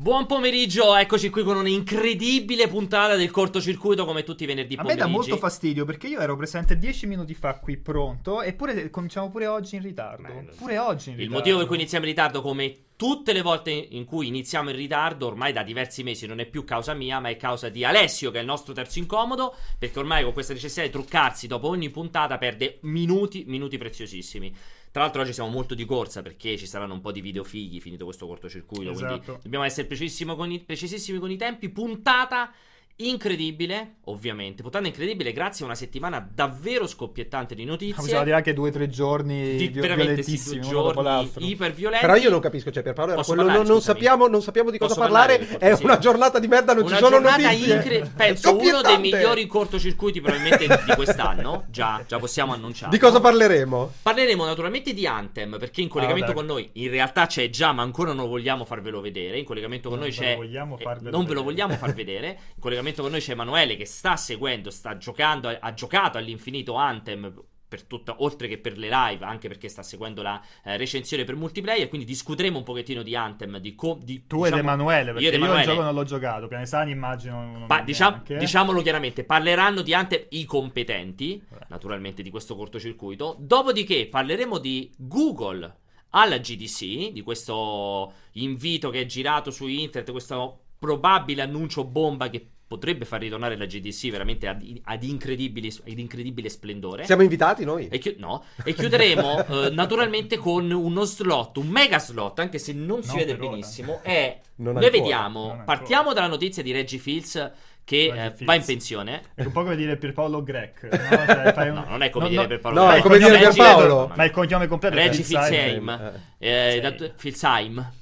Buon pomeriggio, eccoci qui con un'incredibile puntata del cortocircuito come tutti i venerdì A me pomeriggi. dà molto fastidio perché io ero presente 10 minuti fa qui pronto eppure cominciamo pure oggi in ritardo. Beh, pure oggi in Il ritardo. motivo per cui iniziamo in ritardo, come tutte le volte in cui iniziamo in ritardo, ormai da diversi mesi non è più causa mia, ma è causa di Alessio, che è il nostro terzo incomodo, perché ormai con questa necessità di truccarsi dopo ogni puntata perde minuti, minuti preziosissimi. Tra l'altro oggi siamo molto di corsa perché ci saranno un po' di video fighi finito questo cortocircuito, quindi Esatto. dobbiamo essere precisissimo con i- precisissimi con i tempi. Puntata incredibile, ovviamente, puntata incredibile grazie a una settimana davvero scoppiettante di notizie. Possiamo dire anche due o tre giorni di sì, violentissimi dopo giorni iperviolenti. Però io non capisco, cioè Pierpaolo era Posso quello, parlare, non, sappiamo, non sappiamo di cosa Posso parlare, parlare, per è una giornata di merda, non una ci sono giornata notizie. incre- penso uno dei migliori cortocircuiti probabilmente di quest'anno. Già, già possiamo annunciare. Di cosa parleremo? Parleremo naturalmente di Anthem perché in collegamento Ah, con noi in realtà c'è già, ma ancora non vogliamo farvelo vedere. In collegamento con Non noi c'è. eh, non ve lo vogliamo far vedere. In collegamento con noi c'è Emanuele che sta seguendo, sta giocando, ha giocato all'infinito Anthem. Per tutta, oltre che per le live, anche perché sta seguendo la eh, recensione per multiplayer. Quindi discuteremo un pochettino di Anthem. Di co- di, Tu ed diciamo- Emanuele, perché io io, ed il Emanuele. gioco non l'ho giocato. Pianesani immagino Pa- neanche. diciamolo chiaramente, parleranno di Anthem i competenti, Vabbè. naturalmente di questo cortocircuito. Dopodiché parleremo di Google alla GDC, di questo invito che è girato su internet, questo probabile annuncio bomba che potrebbe far ritornare la GDC veramente ad, ad incredibili- ad incredibile splendore. Siamo invitati noi? E, chi- no, e chiuderemo eh, naturalmente con uno slot, un mega slot, anche se non si Non vede ora. benissimo. È, Non noi ancora, vediamo, partiamo dalla notizia di Reggie Fields che Reggie eh, va in pensione. È un po' come dire Pierpaolo Grec. No, Cioè, un- No, non è come no, dire no, per Paolo no, è come dire Reggie- Pierpaolo. Ma il cognome completo è Reggie. Fils-Aim. Eh. Eh, Fils-Aim.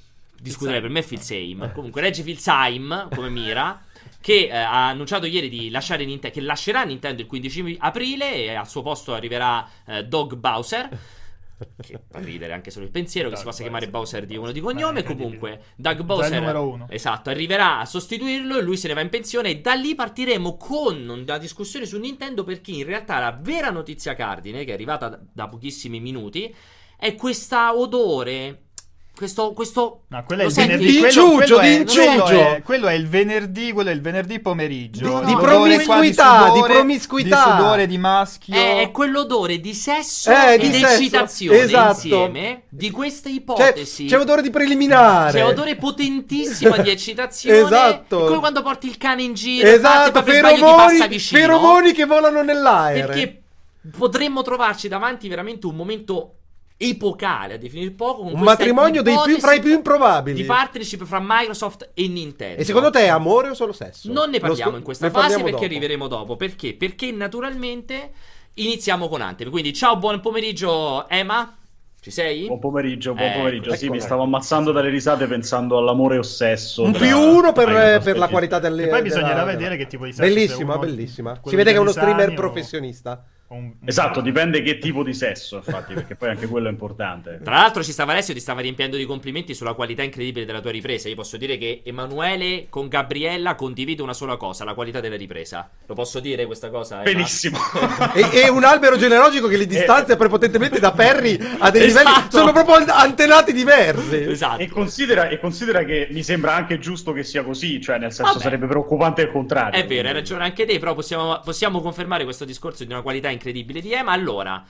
Discuterei per me è Fils-Aim. Comunque Reggie Fils-Aim, come mira, che eh, ha annunciato ieri di lasciare Nintendo, che lascerà Nintendo il 15 aprile e al suo posto arriverà eh, Dog Bowser. Che fa ridere anche solo il pensiero che si Doug possa chiamare Bowser. Bowser di uno di cognome. Comunque, Doug Bowser numero uno. esatto, arriverà a sostituirlo e lui se ne va in pensione. E da lì partiremo con una discussione su Nintendo. Perché in realtà la vera notizia cardine, che è arrivata da pochissimi minuti, è questa odore. Questo, questo No, quello è il venerdì. Di quello- inciuggio, quello è- di inciuggio. Quello è, quello è il venerdì, quello è il venerdì pomeriggio. Di- di qua promiscuità, di sudore, promiscuità. Di sudore di maschio. è, è quell'odore di sesso Eh, ed di sesso, eccitazione esatto. insieme di questa C'è, ipotesi. c'è odore di preliminare. C'è odore potentissimo di eccitazione. Esatto. È come quando porti il cane in giro. Esatto, feromoni, feromoni che volano nell'aereo. Perché potremmo trovarci davanti veramente un momento epocale, a definire poco. con Un matrimonio dei più, fra i più improbabili. Di partnership fra Microsoft e Nintendo. E secondo te è amore o solo sesso? Non ne parliamo sco- in questa fase perché dopo. arriveremo dopo. Perché? Perché naturalmente iniziamo con Anthem. Quindi ciao, buon pomeriggio Emma. Ci sei? Buon pomeriggio, buon Ecco, pomeriggio. sì, ecco, mi stavo ammazzando dalle risate pensando all'amore o sesso. Un più uno per, i per la qualità delle E poi bisognerà della- vedere che tipo di sesso, se Bellissima, uno- bellissima. Si vede che è uno streamer o- professionista. Un- Esatto, dipende che tipo di sesso, infatti, perché poi anche quello è importante. Tra l'altro ci stava Alessio ti stava riempiendo di complimenti sulla qualità incredibile della tua ripresa. Io posso dire che Emanuele con Gabriella condivide una sola cosa, la qualità della ripresa. Lo posso dire questa cosa? Benissimo. e, e un albero genealogico che li distanzia prepotentemente da Perry a dei Esatto. livelli. Sono proprio an- antenati diversi. Esatto. E considera, e considera che mi sembra anche giusto che sia così, cioè nel senso Vabbè. sarebbe preoccupante il contrario. È vero, hai ragione anche te, però possiamo, possiamo confermare questo discorso di una qualità incredibile di Ema. Allora,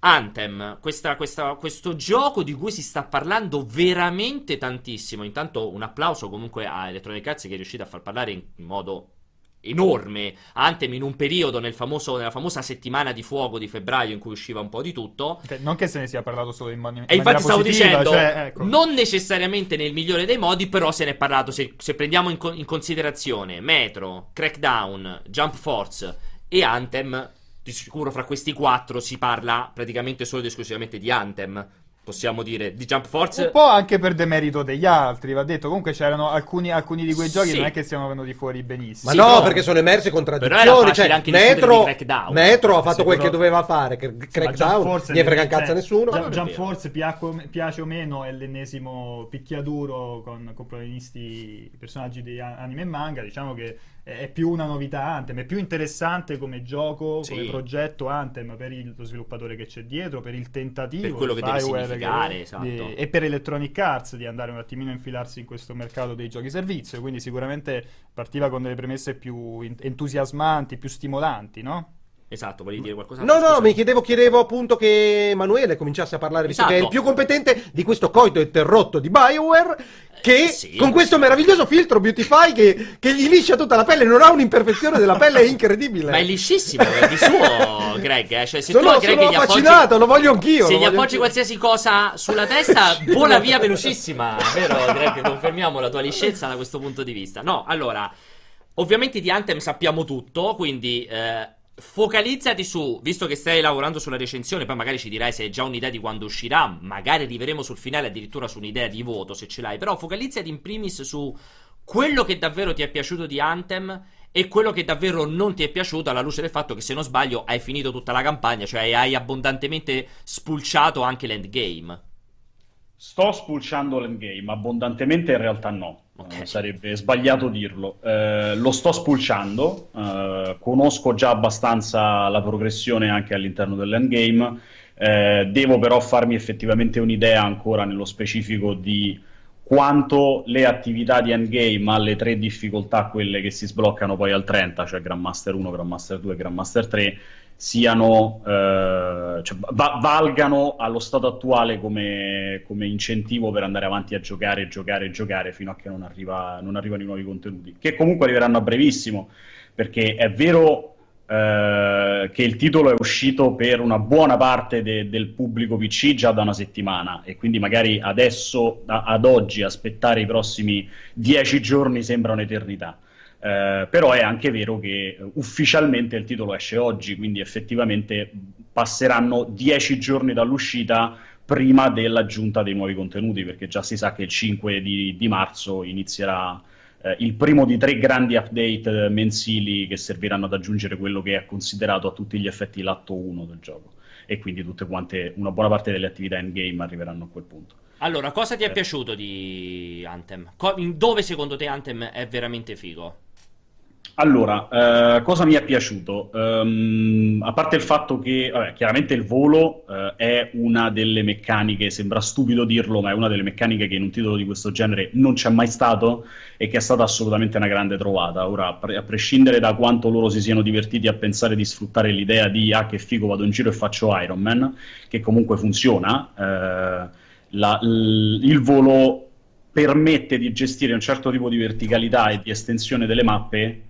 Anthem, questa- questa- questo gioco di cui si sta parlando veramente tantissimo. Intanto un applauso comunque a Electronic Arts che è riuscita a far parlare in, in modo enorme Anthem in un periodo nel famoso- nella famosa settimana di fuoco di febbraio in cui usciva un po' di tutto. Non che se ne sia parlato solo in, mani- in E infatti maniera stavo positiva, dicendo, cioè, ecco. non necessariamente nel migliore dei modi, però se ne è parlato. Se, se prendiamo in, co- in considerazione Metro, Crackdown, Jump Force e Anthem, di sicuro fra questi quattro si parla praticamente solo ed esclusivamente di Anthem. Possiamo dire di Jump Force. Un po' anche per demerito degli altri, va detto. Comunque c'erano alcuni, alcuni di quei giochi Sì. non è che siano venuti fuori benissimo. Ma Sì, no, però- perché sono emerse contraddizioni. Cioè, anche Metro, di Crackdown. Metro ha fatto quel che doveva fare. Crackdown, Force ne frega un cazzo a nessuno. Jump, Jump. Force piace o meno è l'ennesimo picchiaduro con, con protagonisti personaggi di anime e manga. Diciamo che è, più una novità Anthem, è più interessante come gioco, Sì. come progetto Anthem per il- lo sviluppatore che c'è dietro, per il tentativo Per quello che deve che- esatto. di- e per Electronic Arts di andare un attimino a infilarsi in questo mercato dei giochi servizio, quindi sicuramente partiva con delle premesse più entusiasmanti, più stimolanti, no? Esatto, volevi dire qualcosa? No, no, mi chiedevo, chiedevo appunto che Emanuele cominciasse a parlare, visto che è il Esatto. più competente di questo coito interrotto di Bioware, che Eh, sì. con questo meraviglioso filtro Beautify che, che gli liscia tutta la pelle, non ha un'imperfezione della pelle, è incredibile. Ma è liscissimo, è di suo, Greg. Eh? Cioè, se sono tu a Greg sono gli appoggi, affascinato, lo voglio anch'io. se gli appoggi qualsiasi cosa sulla testa, vola via velocissima. Vero, Greg? Confermiamo la tua liscezza da questo punto di vista. No, allora, ovviamente di Anthem sappiamo tutto, quindi. eh, Focalizzati su, visto che stai lavorando sulla recensione, poi magari ci dirai se hai già un'idea di quando uscirà, magari arriveremo sul finale addirittura su un'idea di voto se ce l'hai, però focalizzati in primis su quello che davvero ti è piaciuto di Anthem e quello che davvero non ti è piaciuto alla luce del fatto che se non sbaglio hai finito tutta la campagna, cioè hai abbondantemente spulciato anche l'endgame. Sto spulciando l'endgame, abbondantemente in realtà no, Ok. Eh, sarebbe sbagliato dirlo. Eh, lo sto spulciando, eh, conosco già abbastanza la progressione anche all'interno dell'endgame, eh, devo però farmi effettivamente un'idea ancora nello specifico di quanto le attività di endgame alle tre difficoltà, quelle che si sbloccano poi al 30, cioè Grandmaster 1, Grandmaster 2 e Grandmaster 3, siano, eh, cioè, va- valgano allo stato attuale come, come incentivo per andare avanti a giocare, giocare, giocare fino a che non, arriva, non arrivano i nuovi contenuti, che comunque arriveranno a brevissimo, perché è vero eh, che il titolo è uscito per una buona parte de- del pubblico PC già da una settimana e quindi magari adesso, a- ad oggi, aspettare i prossimi dieci giorni sembra un'eternità. Eh, però è anche vero che eh, ufficialmente il titolo esce oggi, quindi effettivamente passeranno dieci giorni dall'uscita prima dell'aggiunta dei nuovi contenuti, perché già si sa che il 5 di, di marzo inizierà eh, il primo di tre grandi update eh, mensili che serviranno ad aggiungere quello che è considerato a tutti gli effetti l'atto 1 del gioco. E quindi tutte quante, una buona parte delle attività in game arriveranno a quel punto. Allora, cosa ti è Eh. piaciuto di Anthem? Co- dove secondo te Anthem è veramente figo? Allora, eh, cosa mi è piaciuto? Ehm, a parte il fatto che, vabbè, chiaramente il volo eh, è una delle meccaniche, sembra stupido dirlo, ma è una delle meccaniche che in un titolo di questo genere non c'è mai stato e che è stata assolutamente una grande trovata. Ora, a prescindere da quanto loro si siano divertiti a pensare di sfruttare l'idea di ah, che figo vado in giro e faccio Iron Man, che comunque funziona, eh, la- l- il volo permette di gestire un certo tipo di verticalità e di estensione delle mappe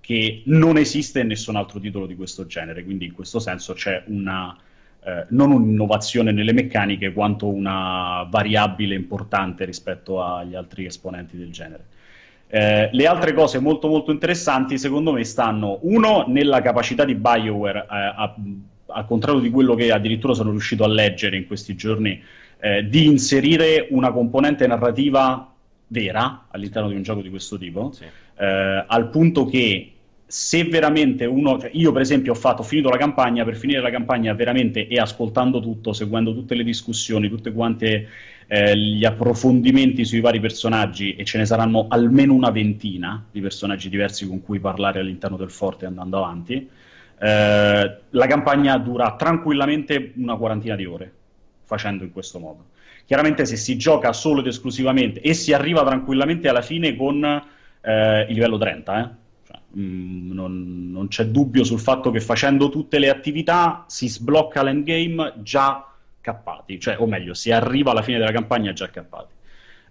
che non esiste in nessun altro titolo di questo genere, quindi in questo senso c'è una eh, non un'innovazione nelle meccaniche quanto una variabile importante rispetto agli altri esponenti del genere. Eh, le altre cose molto molto interessanti secondo me stanno uno nella capacità di BioWare eh, a- al contrario di quello che addirittura sono riuscito a leggere in questi giorni eh, di inserire una componente narrativa vera all'interno di un gioco di questo tipo Sì. Eh, al punto che se veramente uno, cioè io per esempio ho fatto, ho finito la campagna, per finire la campagna veramente e ascoltando tutto, seguendo tutte le discussioni, tutte quante eh, gli approfondimenti sui vari personaggi e ce ne saranno almeno una ventina di personaggi diversi con cui parlare all'interno del forte andando avanti, eh, la campagna dura tranquillamente una quarantina di ore facendo in questo modo. Chiaramente se si gioca solo ed esclusivamente e si arriva tranquillamente alla fine con eh, il livello 30, eh. Cioè, mm, non, non c'è dubbio sul fatto che facendo tutte le attività si sblocca l'endgame già cappati, cioè, o meglio, si arriva alla fine della campagna già cappati.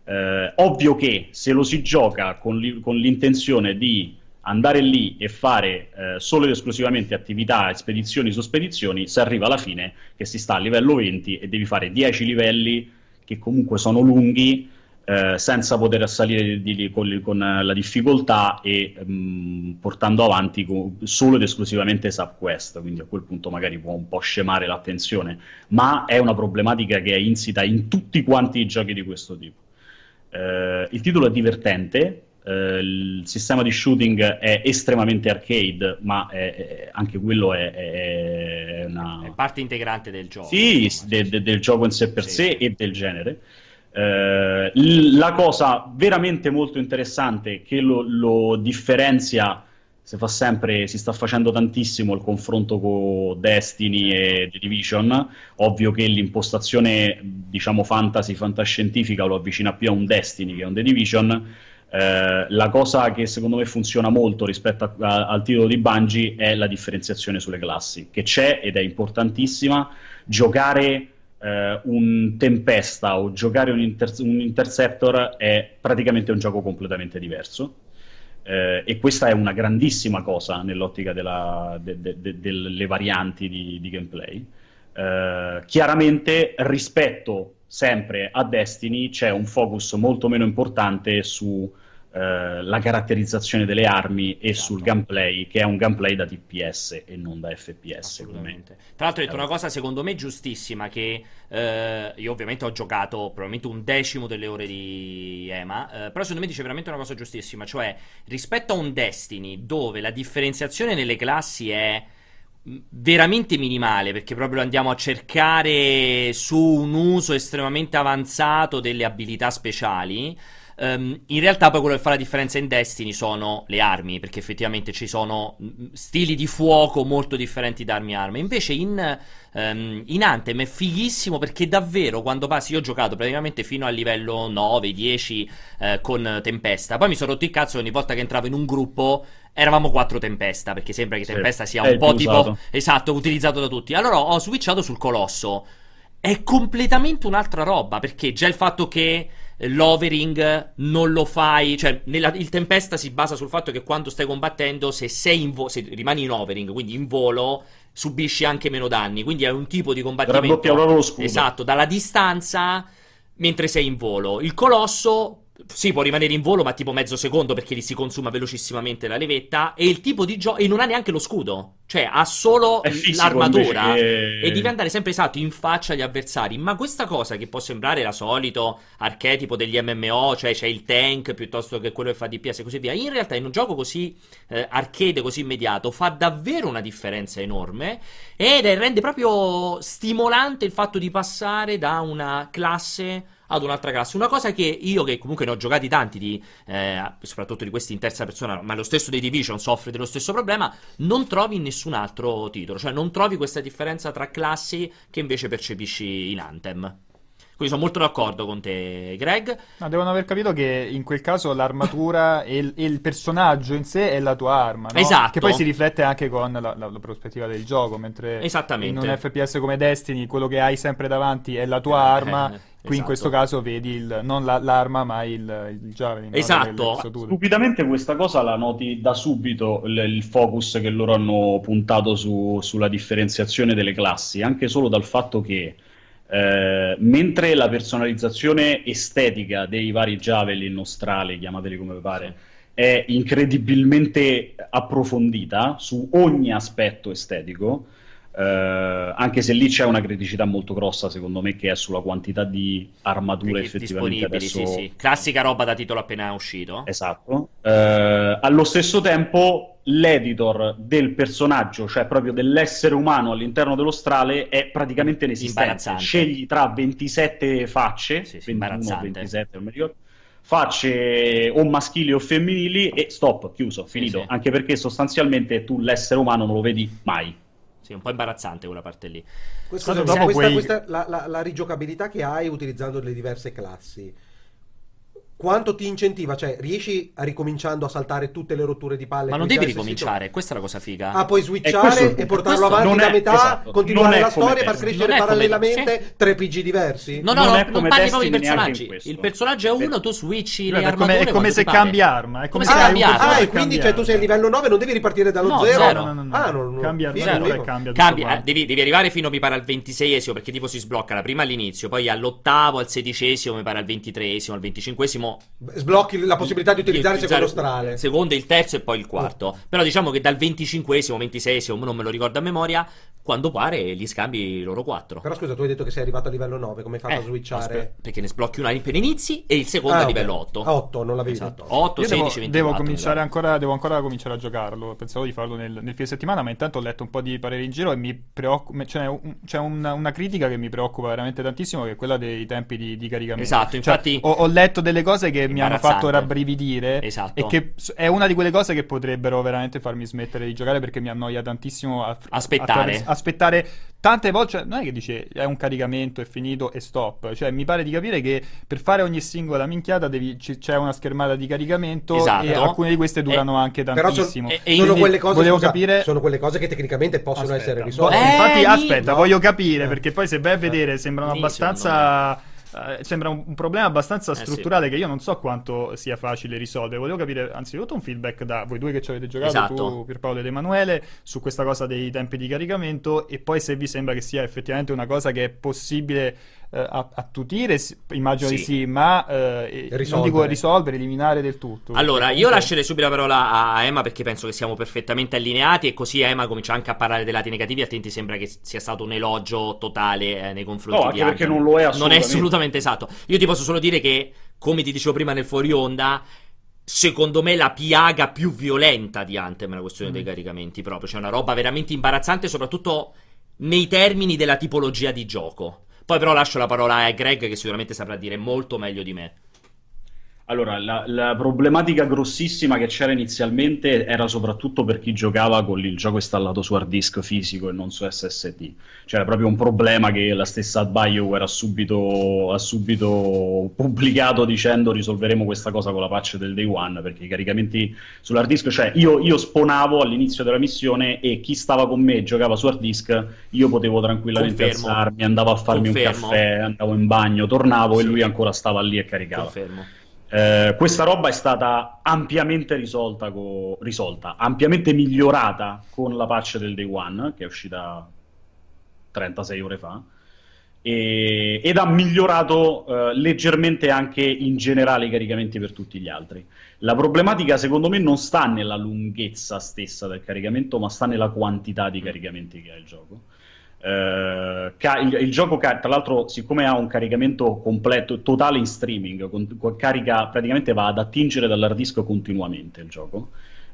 Eh, ovvio che se lo si gioca con, li- con l'intenzione di andare lì e fare eh, solo ed esclusivamente attività, spedizioni su spedizioni, si arriva alla fine che si sta a livello 20 e devi fare 10 livelli che comunque sono lunghi eh, senza poter salire di- di- con, con, eh, la difficoltà e mm, portando avanti co- solo ed esclusivamente subquest, quindi a quel punto magari può un po' scemare l'attenzione, ma è una problematica che è insita in tutti quanti i giochi di questo tipo. Eh, il titolo è divertente, eh, il sistema di shooting è estremamente arcade, ma è- è- anche quello è, è una... È parte integrante del gioco. Sì, insomma, de- de- del gioco in sé per Sì, sé e del genere. Eh, la cosa veramente molto interessante che lo, lo differenzia si fa sempre, si sta facendo tantissimo il confronto con Destiny e The Division. Ovvio che l'impostazione, diciamo, fantasy, fantascientifica lo avvicina più a un Destiny che a un The Division. Eh, la cosa che secondo me funziona molto rispetto a, a, al titolo di Bungie è la differenziazione sulle classi, che c'è ed è importantissima. Giocare eh, un Tempesta o giocare un, inter- un Interceptor è praticamente un gioco completamente diverso eh, e questa è una grandissima cosa nell'ottica della, de, de, de, delle varianti di, di gameplay. Eh, chiaramente rispetto sempre a Destiny c'è un focus molto meno importante su eh, la caratterizzazione delle armi e esatto. sul gameplay, che è un gameplay da TPS e non da FPS. Tra l'altro, hai detto una cosa secondo me giustissima: che eh, io ovviamente ho giocato probabilmente un decimo delle ore di EMA, eh, però secondo me dice veramente una cosa giustissima, cioè rispetto a un Destiny dove la differenziazione nelle classi è veramente minimale perché proprio andiamo a cercare su un uso estremamente avanzato delle abilità speciali. Um, in realtà poi quello che fa la differenza in Destiny sono le armi, perché effettivamente ci sono mm, stili di fuoco molto differenti da armi e armi. Invece in, um, in Anthem è fighissimo perché davvero quando passi, io ho giocato praticamente fino al livello 9-10 eh, con Tempesta, poi mi sono rotto il cazzo ogni volta che entravo in un gruppo eravamo quattro Tempesta, perché sembra che Tempesta sia un po' tipo... Usato. Esatto, utilizzato da tutti. Allora ho switchato sul Colosso. È completamente un'altra roba, perché già il fatto che l'overing non lo fai, cioè nella, il Tempesta si basa sul fatto che quando stai combattendo, se, sei in vo- se rimani in overing, quindi in volo, subisci anche meno danni, quindi è un tipo di combattimento esatto, dalla distanza mentre sei in volo. Il Colosso sì, può rimanere in volo, ma tipo mezzo secondo perché gli si consuma velocissimamente la levetta. E il tipo di gioco. E non ha neanche lo scudo. Cioè, ha solo l'armatura. Che... E deve andare sempre esatto in faccia agli avversari. Ma questa cosa che può sembrare la solito archetipo degli MMO, cioè c'è il tank piuttosto che quello che fa DPS e così via. In realtà, in un gioco così eh, arcade, così immediato, fa davvero una differenza enorme. Ed è, rende proprio stimolante il fatto di passare da una classe ad un'altra classe. Una cosa che io, che comunque ne ho giocati tanti, di, eh, soprattutto di questi in terza persona, ma lo stesso dei Division soffre dello stesso problema, non trovi in nessun altro titolo. Cioè non trovi questa differenza tra classi che invece percepisci in Anthem. Quindi sono molto d'accordo con te, Greg. No, devono aver capito che in quel caso l'armatura e, il, e, il, personaggio in sé è la tua arma. No? Esatto. Che poi si riflette anche con la, la, la prospettiva del gioco. Mentre in un FPS come Destiny quello che hai sempre davanti è la tua eh, arma. Eh. Qui esatto. in questo caso vedi il, non la, l'arma ma il, il javelin. Esatto. Stupidamente questa cosa la noti da subito il, il focus che loro hanno puntato su, sulla differenziazione delle classi, anche solo dal fatto che eh, mentre la personalizzazione estetica dei vari javelin nostrali, chiamateli come pare, è incredibilmente approfondita su ogni aspetto estetico, Uh, anche se lì c'è una criticità molto grossa, secondo me, che è sulla quantità di armature effettivamente adesso... Sì, sì. Classica roba da titolo appena uscito. Esatto. Uh, allo stesso tempo, l'editor del personaggio, cioè proprio dell'essere umano all'interno dello strale, è praticamente inesistente. Scegli tra 27 facce, sì, sì, 21, 27, non mi ricordo facce o maschili o femminili e stop, chiuso, finito. Sì, sì. Anche perché sostanzialmente tu l'essere umano non lo vedi mai. Sì, un po' imbarazzante quella parte lì. Questa, questa, questa, questa la, la, la rigiocabilità che hai utilizzando le diverse classi quanto ti incentiva? Cioè, riesci a ricominciando a saltare tutte le rotture di palle? Ma non devi ricominciare, sito? questa è la cosa figa. Ah, puoi switchare e, e portarlo avanti da metà, esatto. continuare la storia, far crescere parallelamente come... tre PG diversi. No, no, non, no, non parli proprio di personaggi. Il personaggio è uno, tu switchi le armature. È come se cambi arma. È come se cambi arma. Ah, e quindi cioè, tu sei a livello 9, non devi ripartire dallo 0. No, no, no. Ah, non cambia e cambia. Devi arrivare fino, mi pare, al ventiseiesimo, perché tipo si sblocca la prima all'inizio, poi all'ottavo, al sedicesimo, mi pare al ventitreesimo, al Sblocca la possibilità di utilizzare il secondo strale. Il secondo, il terzo e poi il quarto. Oh. Però diciamo che dal 25esimo, 26esimo, non me lo ricordo a memoria, quando pare li scambi loro quattro. Però scusa, tu hai detto che sei arrivato a livello 9, come hai fatto eh, a switchare? Aspetta, perché ne sblocchi una per inizi e il secondo ah, a livello okay. 8. A 8, non l'avevi esatto. detto. 8, Io 16, devo, 24. Devo, cominciare ancora, devo ancora cominciare a giocarlo. Pensavo di farlo nel, nel fine settimana, ma intanto ho letto un po' di pareri in giro e mi preoccupa. C'è, un, c'è una, una, critica che mi preoccupa veramente tantissimo, che è quella dei tempi di, di caricamento. Esatto, cioè, infatti. Ho, ho, letto delle cose cose che mi hanno fatto rabbrividire. Esatto. E che è una di quelle cose che potrebbero veramente farmi smettere di giocare perché mi annoia tantissimo a, aspettare. A, aspettare tante volte. Cioè, non è che dice è un caricamento, è finito e stop. Cioè, mi pare di capire che per fare ogni singola minchiata devi, c- c'è una schermata di caricamento esatto. e alcune di queste durano e, anche tantissimo. Però sono, sono, quelle cose, volevo scusa, capire... sono quelle cose che tecnicamente possono aspetta. essere risolte. Eh, infatti, aspetta, no. voglio capire perché poi se vai a vedere sembrano abbastanza Uh, sembra un, un, problema abbastanza strutturale eh sì. che io non so quanto sia facile risolvere. Volevo capire anzitutto un feedback da voi due che ci avete giocato, esatto. tu Pierpaolo ed Emanuele, su questa cosa dei tempi di caricamento e poi se vi sembra che sia effettivamente una cosa che è possibile eh, attutire, immagino sì. di sì, ma eh, non dico risolvere, eliminare del tutto. Allora, io lascerei subito la parola a Emma perché penso che siamo perfettamente allineati e così Emma comincia anche a parlare dei lati negativi, altrimenti sembra che sia stato un elogio totale eh, nei confronti no, di anche perché non lo è assolutamente. Non è assolutamente esatto. Io ti posso solo dire che, come ti dicevo prima nel fuori onda, secondo me la piaga più violenta di Anthem è la questione mm. dei caricamenti proprio. C'è una roba veramente imbarazzante, soprattutto nei termini della tipologia di gioco. Poi però lascio la parola a Greg che sicuramente saprà dire molto meglio di me. Allora, la, la, problematica grossissima che c'era inizialmente era soprattutto per chi giocava con il gioco installato su hard disk fisico e non su SSD. C'era proprio un problema che la stessa BioWare ha subito, ha subito pubblicato dicendo risolveremo questa cosa con la patch del day one, perché i caricamenti sull'hard disk, cioè io, io sponavo all'inizio della missione e chi stava con me giocava su hard disk, io potevo tranquillamente Confermo. alzarmi, andavo a farmi Confermo. un caffè, andavo in bagno, tornavo sì. e lui ancora stava lì e caricava. Confermo. Eh, questa roba è stata ampiamente risolta, co- risolta, ampiamente migliorata con la patch del Day One, che è uscita 36 ore fa, e- ed ha migliorato eh, leggermente anche in generale i caricamenti per tutti gli altri. La problematica, secondo me, non sta nella lunghezza stessa del caricamento, ma sta nella quantità di caricamenti che ha il gioco. Uh, il, il, gioco, tra l'altro, siccome ha un caricamento completo, totale in streaming, con, con carica, praticamente va ad attingere dall'hard disk continuamente il gioco.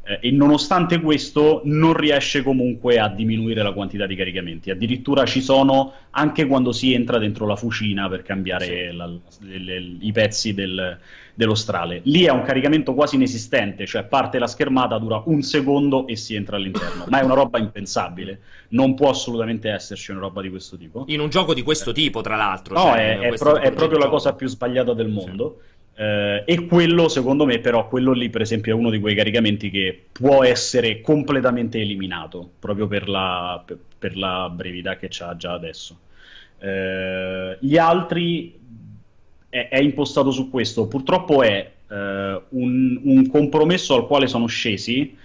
Eh, e nonostante questo non riesce comunque a diminuire la quantità di caricamenti. Addirittura ci sono anche quando si entra dentro la fucina per cambiare sì. la, le, le, i pezzi del, dello strale. Lì è un caricamento quasi inesistente, cioè parte la schermata, dura un secondo e si entra all'interno. Ma è una roba impensabile. Non può assolutamente esserci una roba di questo tipo. In un gioco di questo tipo, tra l'altro. No, cioè, è, è, pro- è proprio la cosa più sbagliata del mondo. Sì. Eh, e quello, secondo me, però, quello lì, per esempio, è uno di quei caricamenti che può essere completamente eliminato proprio per la, per, per la brevità che ha già adesso. Eh, gli altri è, è, impostato su questo. Purtroppo è eh, un, un compromesso al quale sono scesi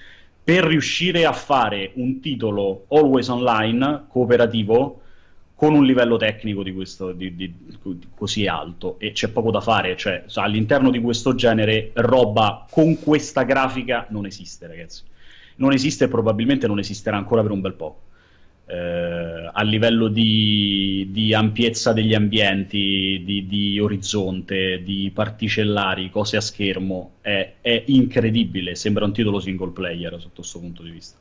per riuscire a fare un titolo always online cooperativo con un livello tecnico di questo, di, di, di, così alto e c'è poco da fare, cioè all'interno di questo genere roba con questa grafica non esiste ragazzi, non esiste e probabilmente non esisterà ancora per un bel po'. Eh, a livello di, di, ampiezza degli ambienti, di, di, orizzonte, di particellari, cose a schermo, è, è incredibile, sembra un titolo single player sotto questo punto di vista.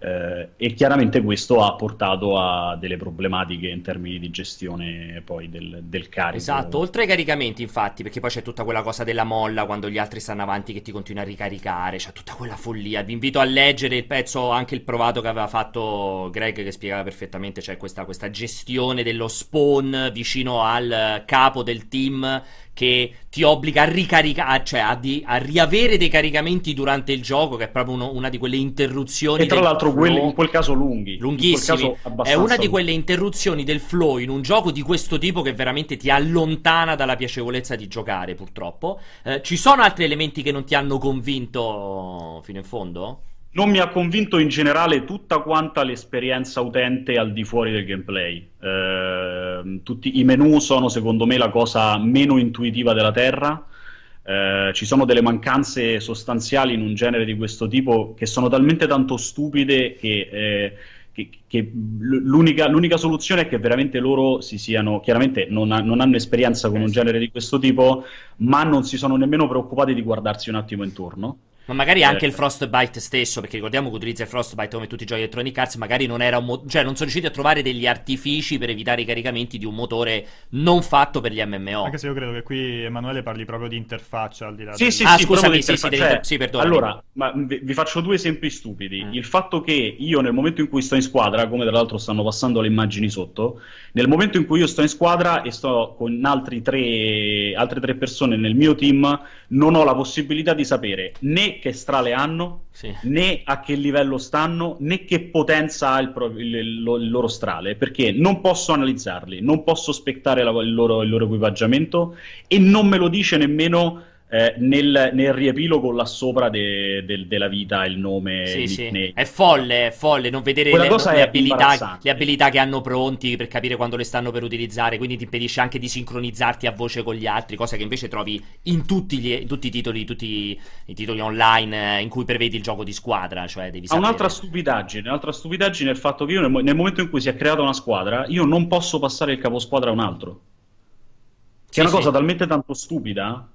Eh, e chiaramente questo ha portato a delle problematiche in termini di gestione poi del, del, carico. Esatto, oltre ai caricamenti infatti, perché poi c'è tutta quella cosa della molla quando gli altri stanno avanti che ti continua a ricaricare, c'è tutta quella follia. Vi invito a leggere il pezzo, anche il provato che aveva fatto Greg che spiegava perfettamente, cioè questa, questa gestione dello spawn vicino al capo del team che ti obbliga a ricaricare, cioè a, di, a, riavere dei caricamenti durante il gioco, che è proprio uno, una di quelle interruzioni. E tra l'altro, quelli, in quel caso lunghi. Lunghissimi. Caso è una di quelle interruzioni del flow in un gioco di questo tipo che veramente ti allontana dalla piacevolezza di giocare, purtroppo. Eh, ci sono altri elementi che non ti hanno convinto fino in fondo? Non mi ha convinto in generale tutta quanta l'esperienza utente al di fuori del gameplay. Eh, tutti i menu sono secondo me la cosa meno intuitiva della Terra. Eh, ci sono delle mancanze sostanziali in un genere di questo tipo che sono talmente tanto stupide che, eh, che, che l'unica, l'unica, soluzione è che veramente loro si siano, chiaramente non, ha, non hanno esperienza con un genere di questo tipo, ma non si sono nemmeno preoccupati di guardarsi un attimo intorno Ma magari anche eh. il Frostbite stesso, perché ricordiamo che utilizza il Frostbite come tutti i giochi Electronic Arts, magari non era un mo- cioè non sono riusciti a trovare degli artifici per evitare i caricamenti di un motore non fatto per gli MMO. Anche se io credo che qui Emanuele parli proprio di interfaccia al di là Sì, del... sì, ah, sì, scusami, sì, sì, cioè, sì, Allora, ma vi faccio due esempi stupidi. Mm. Il fatto che io nel momento in cui sto in squadra, come tra l'altro stanno passando le immagini sotto, nel momento in cui io sto in squadra e sto con altri tre, altre tre persone nel mio team, non ho la possibilità di sapere né che strale hanno, sì. né a che livello stanno, né che potenza ha il, pro- il, il, il loro strale, perché non posso analizzarli, non posso spettare la, loro, il loro equipaggiamento e non me lo dice nemmeno eh, nel, nel, riepilogo là sopra de, de, della vita il nome sì, il sì. è folle è folle non vedere le, le, abilità, le, abilità, che hanno pronti per capire quando le stanno per utilizzare quindi ti impedisce anche di sincronizzarti a voce con gli altri cosa che invece trovi in tutti, gli, in tutti i titoli tutti i titoli online eh, in cui prevedi il gioco di squadra cioè devi sapere... un'altra stupidaggine un'altra stupidaggine è il fatto che io nel, nel momento in cui si è creata una squadra io non posso passare il caposquadra a un altro. Che sì, è una cosa talmente tanto stupida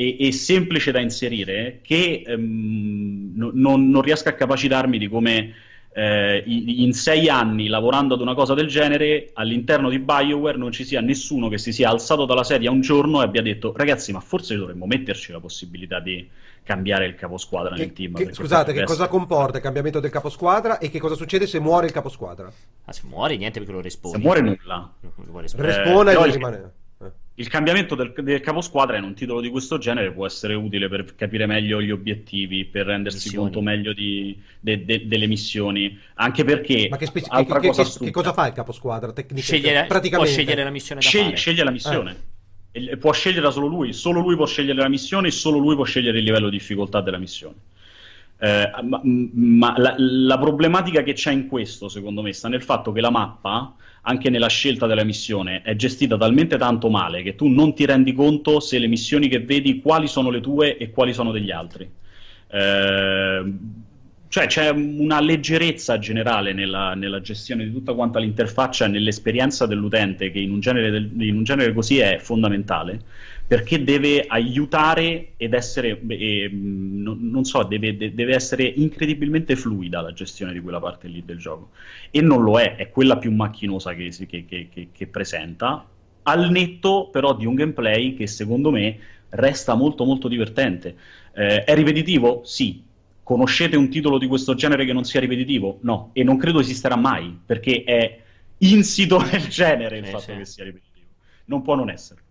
e, e semplice da inserire che ehm, no, non, non, riesco a capacitarmi di come eh, in sei anni lavorando ad una cosa del genere all'interno di BioWare non ci sia nessuno che si sia alzato dalla sedia un giorno e abbia detto ragazzi ma forse dovremmo metterci la possibilità di cambiare il caposquadra che, nel team. Che, scusate, che cosa comporta il cambiamento del caposquadra e che cosa succede se muore il caposquadra? Ah, se muore niente perché lo respone. Se muore nulla. Respone eh, e rimane il cambiamento del, del caposquadra in un titolo di questo genere può essere utile per capire meglio gli obiettivi, per rendersi missioni. conto meglio di, de, de, delle missioni. Anche perché. Ma che, speci- che, cosa, che, che cosa, fa il caposquadra? Scegliere, praticamente. Può scegliere la missione. Sceglie, sceglie la missione. Eh. Può scegliere solo lui. Solo lui può scegliere la missione e solo lui può scegliere il livello di difficoltà della missione. Eh, ma, ma la, la, problematica che c'è in questo, secondo me, sta nel fatto che la mappa anche nella scelta della missione è gestita talmente tanto male che tu non ti rendi conto se le missioni che vedi quali sono le tue e quali sono degli altri. Eh, cioè c'è una leggerezza generale nella, nella, gestione di tutta quanta l'interfaccia e nell'esperienza dell'utente che in un genere, del, in un genere così è fondamentale perché deve aiutare ed essere, eh, non, so, deve, deve, essere incredibilmente fluida la gestione di quella parte lì del gioco. E non lo è, è quella più macchinosa che, che, che, che presenta, al netto però di un gameplay che secondo me resta molto molto divertente. Eh, è ripetitivo? Sì. Conoscete un titolo di questo genere che non sia ripetitivo? No, e non credo esisterà mai, perché è insito nel genere il eh, fatto sì. che sia ripetitivo. Non può non essere.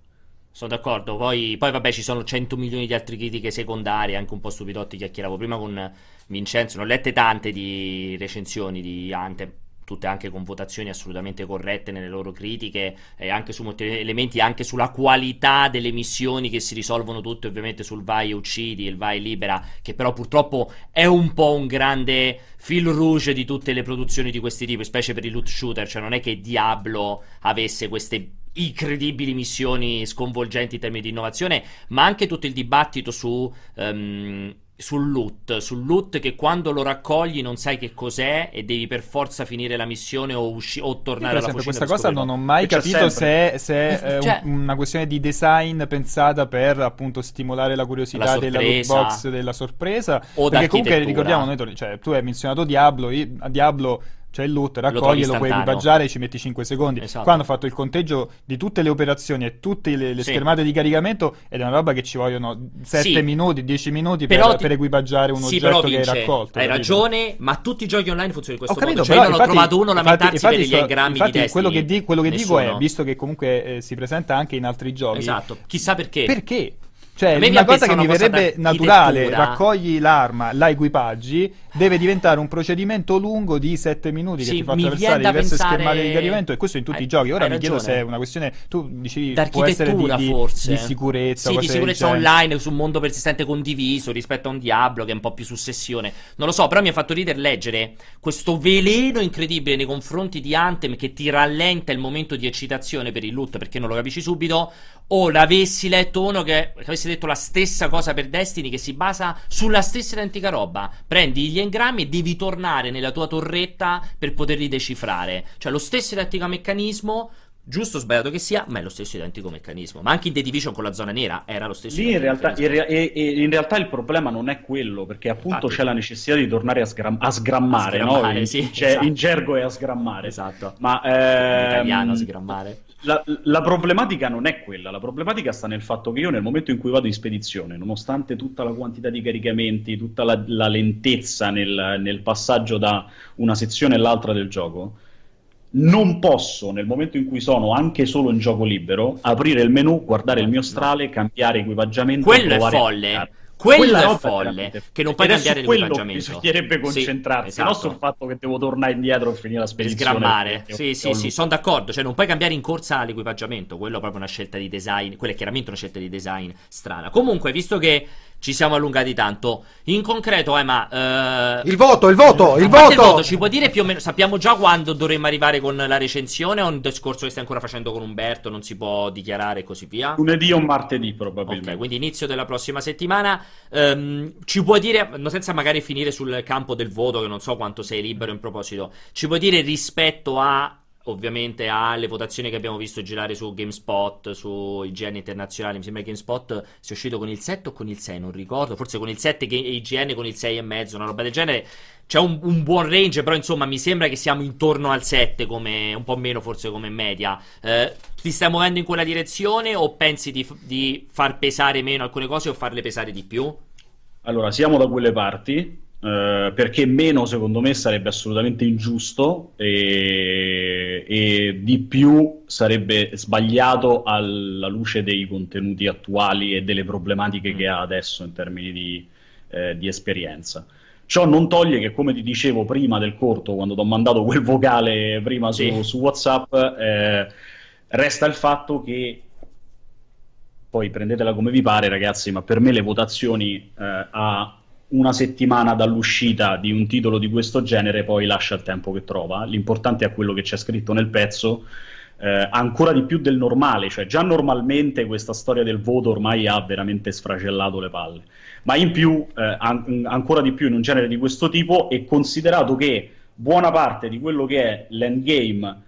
Sono d'accordo. Poi, poi, vabbè, ci sono 100 milioni di altre critiche secondarie, anche un po' stupidotti. Chiacchieravo prima con Vincenzo. Ne ho lette tante di recensioni di Anthem tutte anche con votazioni assolutamente corrette nelle loro critiche e anche su molti elementi, anche sulla qualità delle missioni che si risolvono tutte ovviamente sul vai e uccidi e il vai libera, che però purtroppo è un po' un grande fil rouge di tutte le produzioni di questi tipi, specie per i loot shooter, cioè non è che Diablo avesse queste incredibili missioni sconvolgenti in termini di innovazione, ma anche tutto il dibattito su... Um, sul loot, sul loot che quando lo raccogli non sai che cos'è e devi per forza finire la missione o, usci- o tornare alla fucina. Questa cosa non ho mai capito se, se è cioè, un, una questione di design pensata per appunto stimolare la curiosità la della loot box della sorpresa. O perché comunque ricordiamo, noi, cioè, tu hai menzionato Diablo, io, Diablo c'è il loot, raccogli, lo, lo puoi equipaggiare e ci metti 5 secondi. Esatto. Qua hanno fatto il conteggio di tutte le operazioni e tutte le, le sì. schermate di caricamento ed è una roba che ci vogliono 7 sì. minuti, 10 minuti per, ti... per, equipaggiare un sì, oggetto che hai raccolto. Hai ragione, ma tutti i giochi online funzionano in questo capito, modo. Cioè, io non ho trovato uno lamentarsi infatti, per gli engrammi infatti, di Quello che, di, quello che dico è, visto che comunque eh, si presenta anche in altri giochi... Esatto, chissà perché. Perché? Cioè, una cosa che mi verrebbe naturale, raccogli l'arma, la equipaggi, deve diventare un procedimento lungo di 7 minuti sì, che ti fa attraversare diverse pensare... schermate di caricamento e questo in tutti hai, i giochi. Ora mi chiedo se è una questione, tu dici, può essere di, di, forse. di sicurezza. Sì, di sicurezza online su un mondo persistente condiviso rispetto a un Diablo che è un po' più successione. Non lo so, però mi ha fatto ridere leggere questo veleno incredibile nei confronti di Anthem che ti rallenta il momento di eccitazione per il loot perché non lo capisci subito o l'avessi letto uno che, avesse detto la stessa cosa per Destiny che si basa sulla stessa identica roba. Prendi gli engrammi e devi tornare nella tua torretta per poterli decifrare. Cioè lo stesso identico meccanismo giusto o sbagliato che sia, ma è lo stesso identico meccanismo. Ma anche in The Division con la zona nera era lo stesso. Lì in realtà, in, re- e, e in realtà, il problema non è quello, perché appunto Infatti. c'è la necessità di tornare a, sgram- a sgrammare, a sgrammare no? sì, in, esatto. in, gergo è a sgrammare. Esatto. Ma, ehm, in italiano sgrammare. La, la, problematica non è quella, la problematica sta nel fatto che io nel momento in cui vado in spedizione, nonostante tutta la quantità di caricamenti, tutta la, la lentezza nel, nel passaggio da una sezione all'altra del gioco, non posso, nel momento in cui sono anche solo in gioco libero, aprire il menu, guardare il mio strale, cambiare equipaggiamento. Quello è folle. Quello è folle, che non puoi cambiare l'equipaggiamento. Bisognerebbe concentrarsi, sì, esatto. non sul fatto che devo tornare indietro e finire la spedizione. Sgrammare, sì, sì, sì, sono d'accordo. Cioè, non puoi cambiare in corsa l'equipaggiamento. Quello è proprio una scelta di design. Quella è chiaramente una scelta di design strana. Comunque, visto che ci siamo allungati tanto. In concreto, Emma. Eh, il voto, il voto, il voto. il voto. Ci puoi dire più o meno. Sappiamo già quando dovremmo arrivare con la recensione? O un discorso che stai ancora facendo con Umberto? Non si può dichiarare e così via? Lunedì o martedì, probabilmente. Ok, quindi inizio della prossima settimana. Um, ci puoi dire, senza magari finire sul campo del voto, che non so quanto sei libero in proposito. Ci puoi dire rispetto a ovviamente alle votazioni che abbiamo visto girare su GameSpot, su IGN internazionali. Mi sembra che GameSpot sia uscito con il 7 o con il 6, non ricordo. Forse con il 7 e IGN con il 6,5, una roba del genere. C'è un, un, buon range, però insomma mi sembra che siamo intorno al 7, come, un po' meno forse come media. Eh, ti stai muovendo in quella direzione o pensi di, di far pesare meno alcune cose o farle pesare di più? Allora, siamo da quelle parti. Uh, perché meno secondo me sarebbe assolutamente ingiusto e, e, di più sarebbe sbagliato alla luce dei contenuti attuali e delle problematiche che ha adesso in termini di, eh, di esperienza. Ciò non toglie che, come ti dicevo prima del corto, quando ti ho mandato quel vocale prima su, sì. su WhatsApp, eh, resta il fatto che poi prendetela come vi pare, ragazzi, ma per me le votazioni eh, a una settimana dall'uscita di un titolo di questo genere poi lascia il tempo che trova. L'importante è quello che c'è scritto nel pezzo, eh, ancora di più del normale, cioè già normalmente questa storia del voto ormai ha veramente sfracellato le palle, ma in più, eh, an- ancora di più in un genere di questo tipo e considerato che buona parte di quello che è l'endgame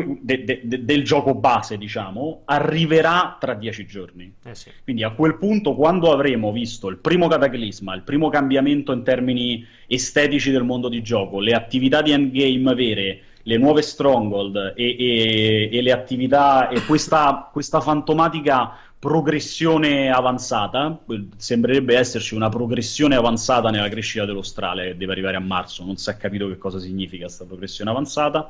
de, de, de, del gioco base, diciamo, arriverà tra dieci giorni. Eh sì. Quindi a quel punto, quando avremo visto il primo cataclisma, il primo cambiamento in termini estetici del mondo di gioco, le attività di endgame vere, le nuove stronghold e, e, e le attività e questa, questa fantomatica progressione avanzata, sembrerebbe esserci una progressione avanzata nella crescita dello strale che deve arrivare a marzo, non si è capito che cosa significa questa progressione avanzata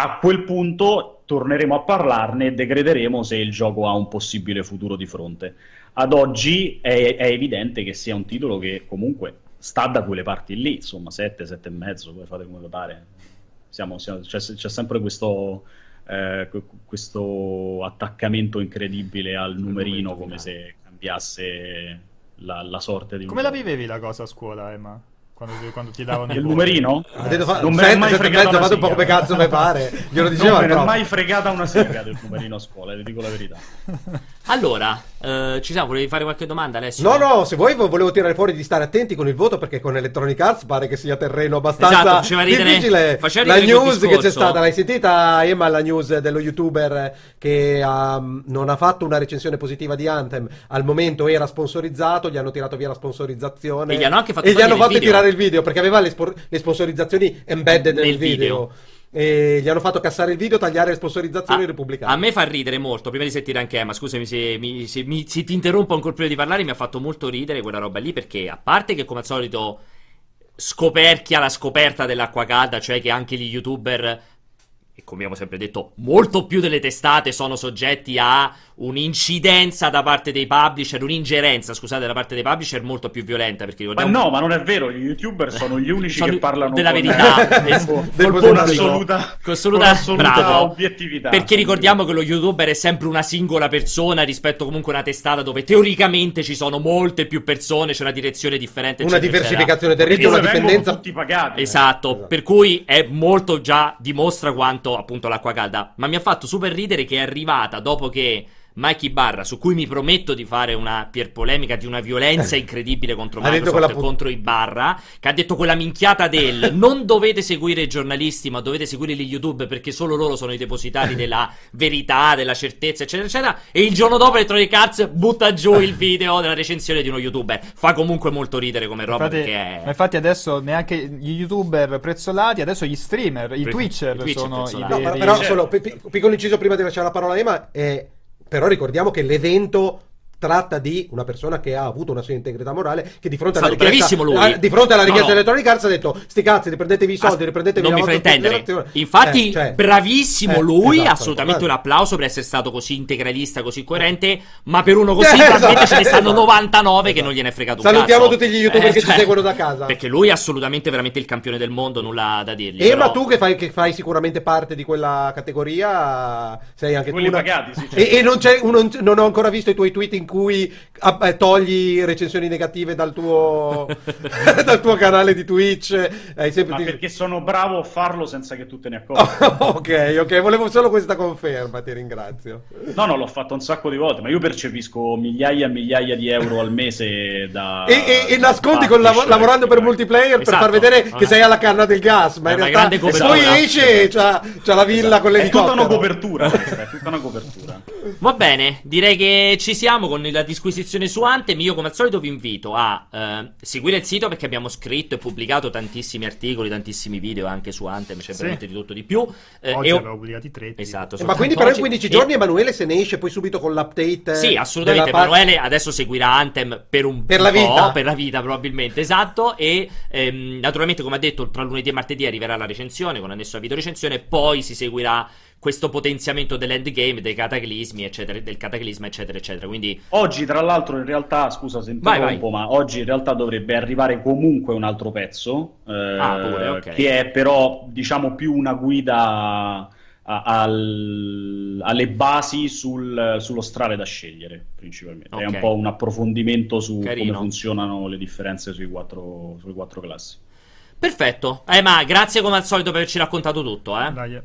a quel punto torneremo a parlarne e decreteremo se il gioco ha un possibile futuro di fronte. Ad oggi è, è evidente che sia un titolo che comunque sta da quelle parti lì, insomma 7, 7 e mezzo, poi fate come pare. Siamo, siamo, c'è, c'è, sempre questo, eh, questo, attaccamento incredibile al numerino come se cambiasse la, la sorte di un Come la vivevi la cosa a scuola, Emma? Quando, quando ti davano il numerino? Ha detto, fa, non mi è mai fregata fate un po' come cazzo mi pare. Glielo diceva non ne è mai fregata una sega del numerino a scuola, vi dico la verità. Allora, eh, ci siamo, volevi fare qualche domanda Alessio? No, no, se vuoi volevo tirare fuori di stare attenti con il voto perché con Electronic Arts pare che sia terreno abbastanza esatto, difficile. La news che c'è stata, l'hai sentita Emma la news dello youtuber che um, non ha fatto una recensione positiva di Anthem, al momento era sponsorizzato, gli hanno tirato via la sponsorizzazione e gli hanno anche fatto, e gli hanno fatto tirare il video perché aveva le, spor- le sponsorizzazioni embedded nel, nel video. video. E gli hanno fatto cassare il video, tagliare le sponsorizzazioni a, repubblicane. A me fa ridere molto. Prima di sentire anche Emma, scusami se, mi, se, mi, se ti interrompo ancora prima di parlare, mi ha fatto molto ridere quella roba lì. Perché a parte che, come al solito, scoperchia la scoperta dell'acqua calda, cioè che anche gli youtuber e come abbiamo sempre detto, molto più delle testate sono soggetti a un'incidenza da parte dei publisher, un'ingerenza, scusate, da parte dei publisher molto più violenta. Perché ricordiamo... Ma no, ma non è vero, gli youtuber sono gli unici sono che parlano della con... verità, es- con, con, assoluta, con assoluta, assoluta bravo. obiettività. Perché ricordiamo che lo youtuber è sempre una singola persona rispetto comunque a una testata dove teoricamente ci sono molte più persone, c'è una direzione differente. Una eccetera, diversificazione del ritmo, una dipendenza. tutti pagati. Esatto, esatto, per cui è molto già dimostra quanto appunto l'acqua calda. Ma mi ha fatto super ridere che è arrivata dopo che Mikey Barra, su cui mi prometto di fare una pierpolemica di una violenza incredibile contro Microsoft e contro i Barra, che ha detto quella minchiata del non dovete seguire i giornalisti, ma dovete seguire gli YouTube perché solo loro sono i depositari della verità, della certezza, eccetera, eccetera. E il giorno dopo Electronic Arts butta giù il video della recensione di uno YouTuber. Fa comunque molto ridere come roba infatti, perché è... Ma infatti adesso neanche gli YouTuber prezzolati, adesso gli streamer, i Pre- Twitcher, i Twitch sono i veri... No, però solo, piccolo inciso prima di lasciare la parola a Ema, eh, però ricordiamo che l'evento tratta di una persona che ha avuto una sua integrità morale che di fronte alla richiesta, a, di fronte alla richiesta no, no. Electronic Arts ha detto sti cazzi riprendetevi i soldi riprendetevi non mi fraintendere infatti eh, cioè, bravissimo eh, lui esatto, assolutamente esatto. un applauso per essere stato così integralista così coerente ma per uno così eh, esatto, ce ne stanno 99 che non gliene è fregato un salutiamo cazzo. tutti gli youtuber che cioè, ci seguono da casa perché lui è assolutamente veramente il campione del mondo nulla da dirgli e però... ma tu che fai, che fai, sicuramente parte di quella categoria sei anche Quelli tu una... pagati, sì, certo. e, e non, uno, non ho ancora visto i tuoi tweet in cui ah, togli recensioni negative dal tuo, dal tuo canale di Twitch. Hai sempre Ma ti... perché sono bravo a farlo senza che tu te ne accorgi. ok, ok, volevo solo questa conferma, ti ringrazio. No, no, l'ho fatto un sacco di volte, ma io percepisco migliaia e migliaia di euro al mese da... E, e, e nascondi con lav- lavorando per multiplayer esatto. per far vedere che sei alla canna del gas, ma in realtà poi esce c'ha, c'ha la villa esatto. con le È tutta una copertura, è tutta una copertura. Va bene, direi che ci siamo con la disquisizione discussione su Anthem, io come al solito vi invito a eh, seguire il sito perché abbiamo scritto e pubblicato tantissimi articoli, tantissimi video anche su Anthem, c'è sì. veramente di tutto di più. Eh, Oggi abbiamo pubblicati tre. Esatto. Eh, ma quindi però in 15 giorni Emanuele se ne esce poi subito con l'update. Sì, assolutamente. Emanuele part... adesso seguirà Anthem per un per la vita. per la vita probabilmente, esatto. E ehm, naturalmente, come ha detto, tra lunedì e martedì arriverà la recensione con annesso a video recensione, poi si seguirà questo potenziamento dell'endgame, dei cataclismi, eccetera, del cataclisma, eccetera, eccetera. Quindi... Oggi, tra l'altro, in realtà, scusa se interrompo, ma oggi in realtà dovrebbe arrivare comunque un altro pezzo, eh, ah, pure, okay. che è però, diciamo, più una guida a, al, alle basi sul, sullo strade da scegliere, principalmente. Okay. È un po' un approfondimento su Carino. come funzionano le differenze sui quattro, sulle quattro classi. Perfetto. Eh, ma grazie come al solito per averci raccontato tutto, eh. Dai.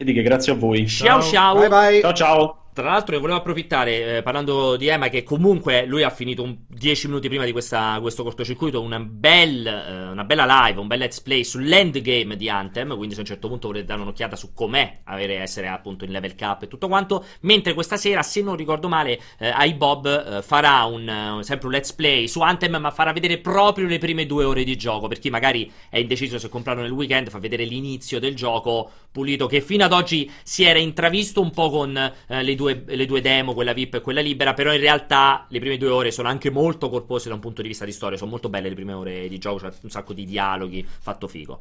E di che grazie a voi. Ciao ciao. Bye bye. Ciao ciao. Tra l'altro, io volevo approfittare, eh, parlando di Emma, che comunque lui ha finito 10 minuti prima di questa, questo cortocircuito una, bel, eh, una, bella live, un bel let's play sull'endgame di Anthem. Quindi, se a un certo punto volete dare un'occhiata su com'è avere, essere appunto in level cap e tutto quanto. Mentre questa sera, se non ricordo male, eh, iBob eh, farà un, uh, sempre un let's play su Anthem, ma farà vedere proprio le prime due ore di gioco. Per chi magari è indeciso se comprarlo nel weekend, fa vedere l'inizio del gioco pulito, che fino ad oggi si era intravisto un po' con eh, le due due, le due demo, quella VIP e quella libera, però in realtà le prime due ore sono anche molto corpose da un punto di vista di storia, sono molto belle le prime ore di gioco, c'è un sacco di dialoghi, fatto figo.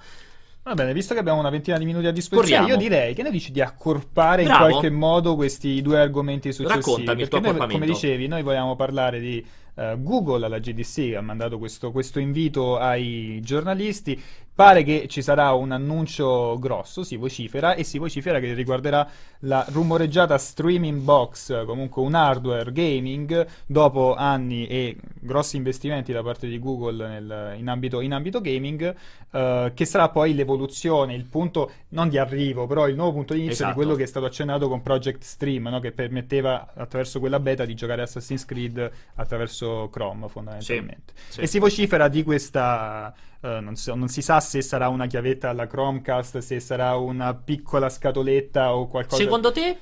Va bene, visto che abbiamo una ventina di minuti a disposizione, Corriamo. io direi che ne dici di accorpare Bravo. in qualche modo questi due argomenti successivi. Raccontami perché noi, come dicevi, noi vogliamo parlare di uh, Google alla GDC, che ha mandato questo, questo invito ai giornalisti. Pare che ci sarà un annuncio grosso, si vocifera, e si vocifera che riguarderà la rumoreggiata streaming box, comunque un hardware gaming, dopo anni e grossi investimenti da parte di Google nel, in, ambito, in, ambito, gaming, uh, che sarà poi l'evoluzione, il punto non di arrivo, però il nuovo punto di inizio esatto. di quello che è stato accennato con Project Stream, no? che permetteva attraverso quella beta di giocare Assassin's Creed attraverso Chrome fondamentalmente. Sì, sì. E si vocifera di questa Uh, non, so, non, si sa se sarà una chiavetta alla Chromecast, se sarà una piccola scatoletta o qualcosa. Secondo te?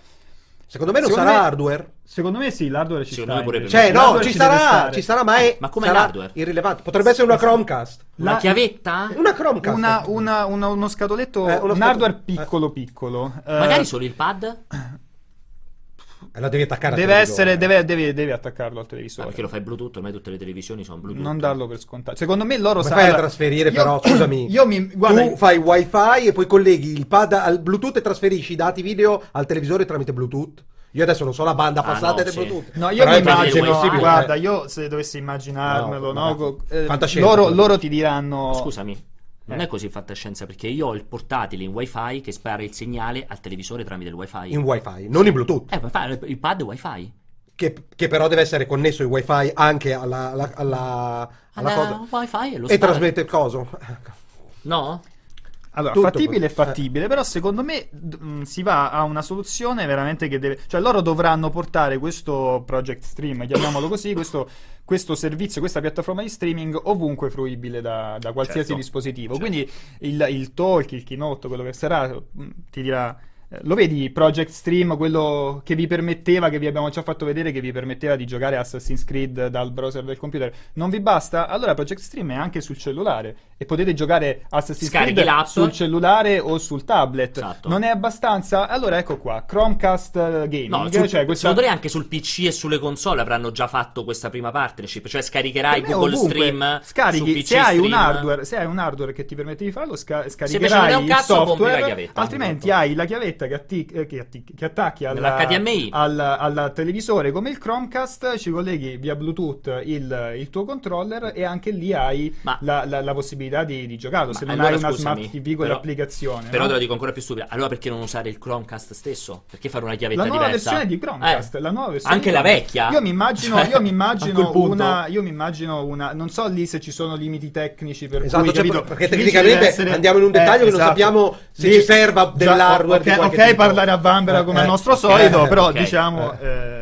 Secondo me non secondo sarà me, hardware. Secondo me sì, l'hardware ci secondo sta. Pure cioè, no, ci sarà, ci sarà, ma è ma come l'hardware? irrilevante. Potrebbe essere una Chromecast. La, una chiavetta? Una Chromecast. Una, una, una, uno scatoletto, eh, uno un hardware piccolo piccolo. Magari uh, solo il pad? E la devi attaccare deve essere, deve, devi, devi, attaccarlo al televisore. Ah, perché lo fai Bluetooth, ormai tutte le televisioni sono Bluetooth. Non darlo per scontato. Secondo me loro sanno. fai a trasferire, io, però, scusami. Io mi, guarda, tu fai wifi e poi colleghi il pad al Bluetooth e trasferisci i dati video al televisore tramite Bluetooth. Io adesso non so la banda passata ah, no, del sì. Bluetooth. No, io mi immagino, guarda, io se dovessi immaginarmelo, no, no, eh, loro, loro ti diranno... Scusami, non eh. è così fantascienza perché io ho il portatile in wifi che spara il segnale al televisore tramite il wifi. In wifi, non in bluetooth. Eh, wifi, il pad wifi. Che, che, però deve essere connesso in wifi anche alla, alla, alla, alla cosa. wifi e, e trasmette il coso. No? Allora, Tutto fattibile è fattibile, però secondo me mh, mm, si va a una soluzione veramente che deve... Cioè loro dovranno portare questo Project Stream, chiamiamolo così, questo, questo servizio, questa piattaforma di streaming ovunque fruibile da, da qualsiasi certo. dispositivo. Certo. Quindi il, il talk, il keynote, quello che sarà, mm, ti dirà lo vedi Project Stream, quello che vi permetteva, che vi abbiamo già fatto vedere, che vi permetteva di giocare Assassin's Creed dal browser del computer? Non vi basta? Allora Project Stream è anche sul cellulare e potete giocare Assassin's Scarichi Creed l'app. sul cellulare o sul tablet. Esatto. Non è abbastanza? Allora ecco qua, Chromecast eh, Gaming. No, sul, cioè questa... secondo me anche sul PC e sulle console avranno già fatto questa prima partnership, cioè scaricherai Google ovunque, Stream. Scarichi, se hai, hardware, se hai, un hardware, che ti permette di farlo, sca- scaricherai il software, altrimenti hai la chiavetta che, atti- eh, che, atti- che attacchi alla, al, al, televisore come il Chromecast, ci colleghi via Bluetooth il, il tuo controller e anche lì hai Ma... la, la, la possibilità di, di giocarlo. Se non allora, hai una scusami, smart TV con l'applicazione. Però no? te lo dico ancora più stupida. Allora perché non usare il Chromecast stesso? Perché fare una chiavetta la nuova diversa? versione di Chromecast, eh. la nuova versione Anche la vecchia? Io mi immagino, io mi immagino una io mi immagino una non so lì se ci sono limiti tecnici per esatto, cui cioè, capito, perché tecnicamente essere... andiamo in un dettaglio eh, che non esatto. sappiamo se sì, ci serva dell'hardware già, ok, okay parlare a Vanvera come al nostro solito, però diciamo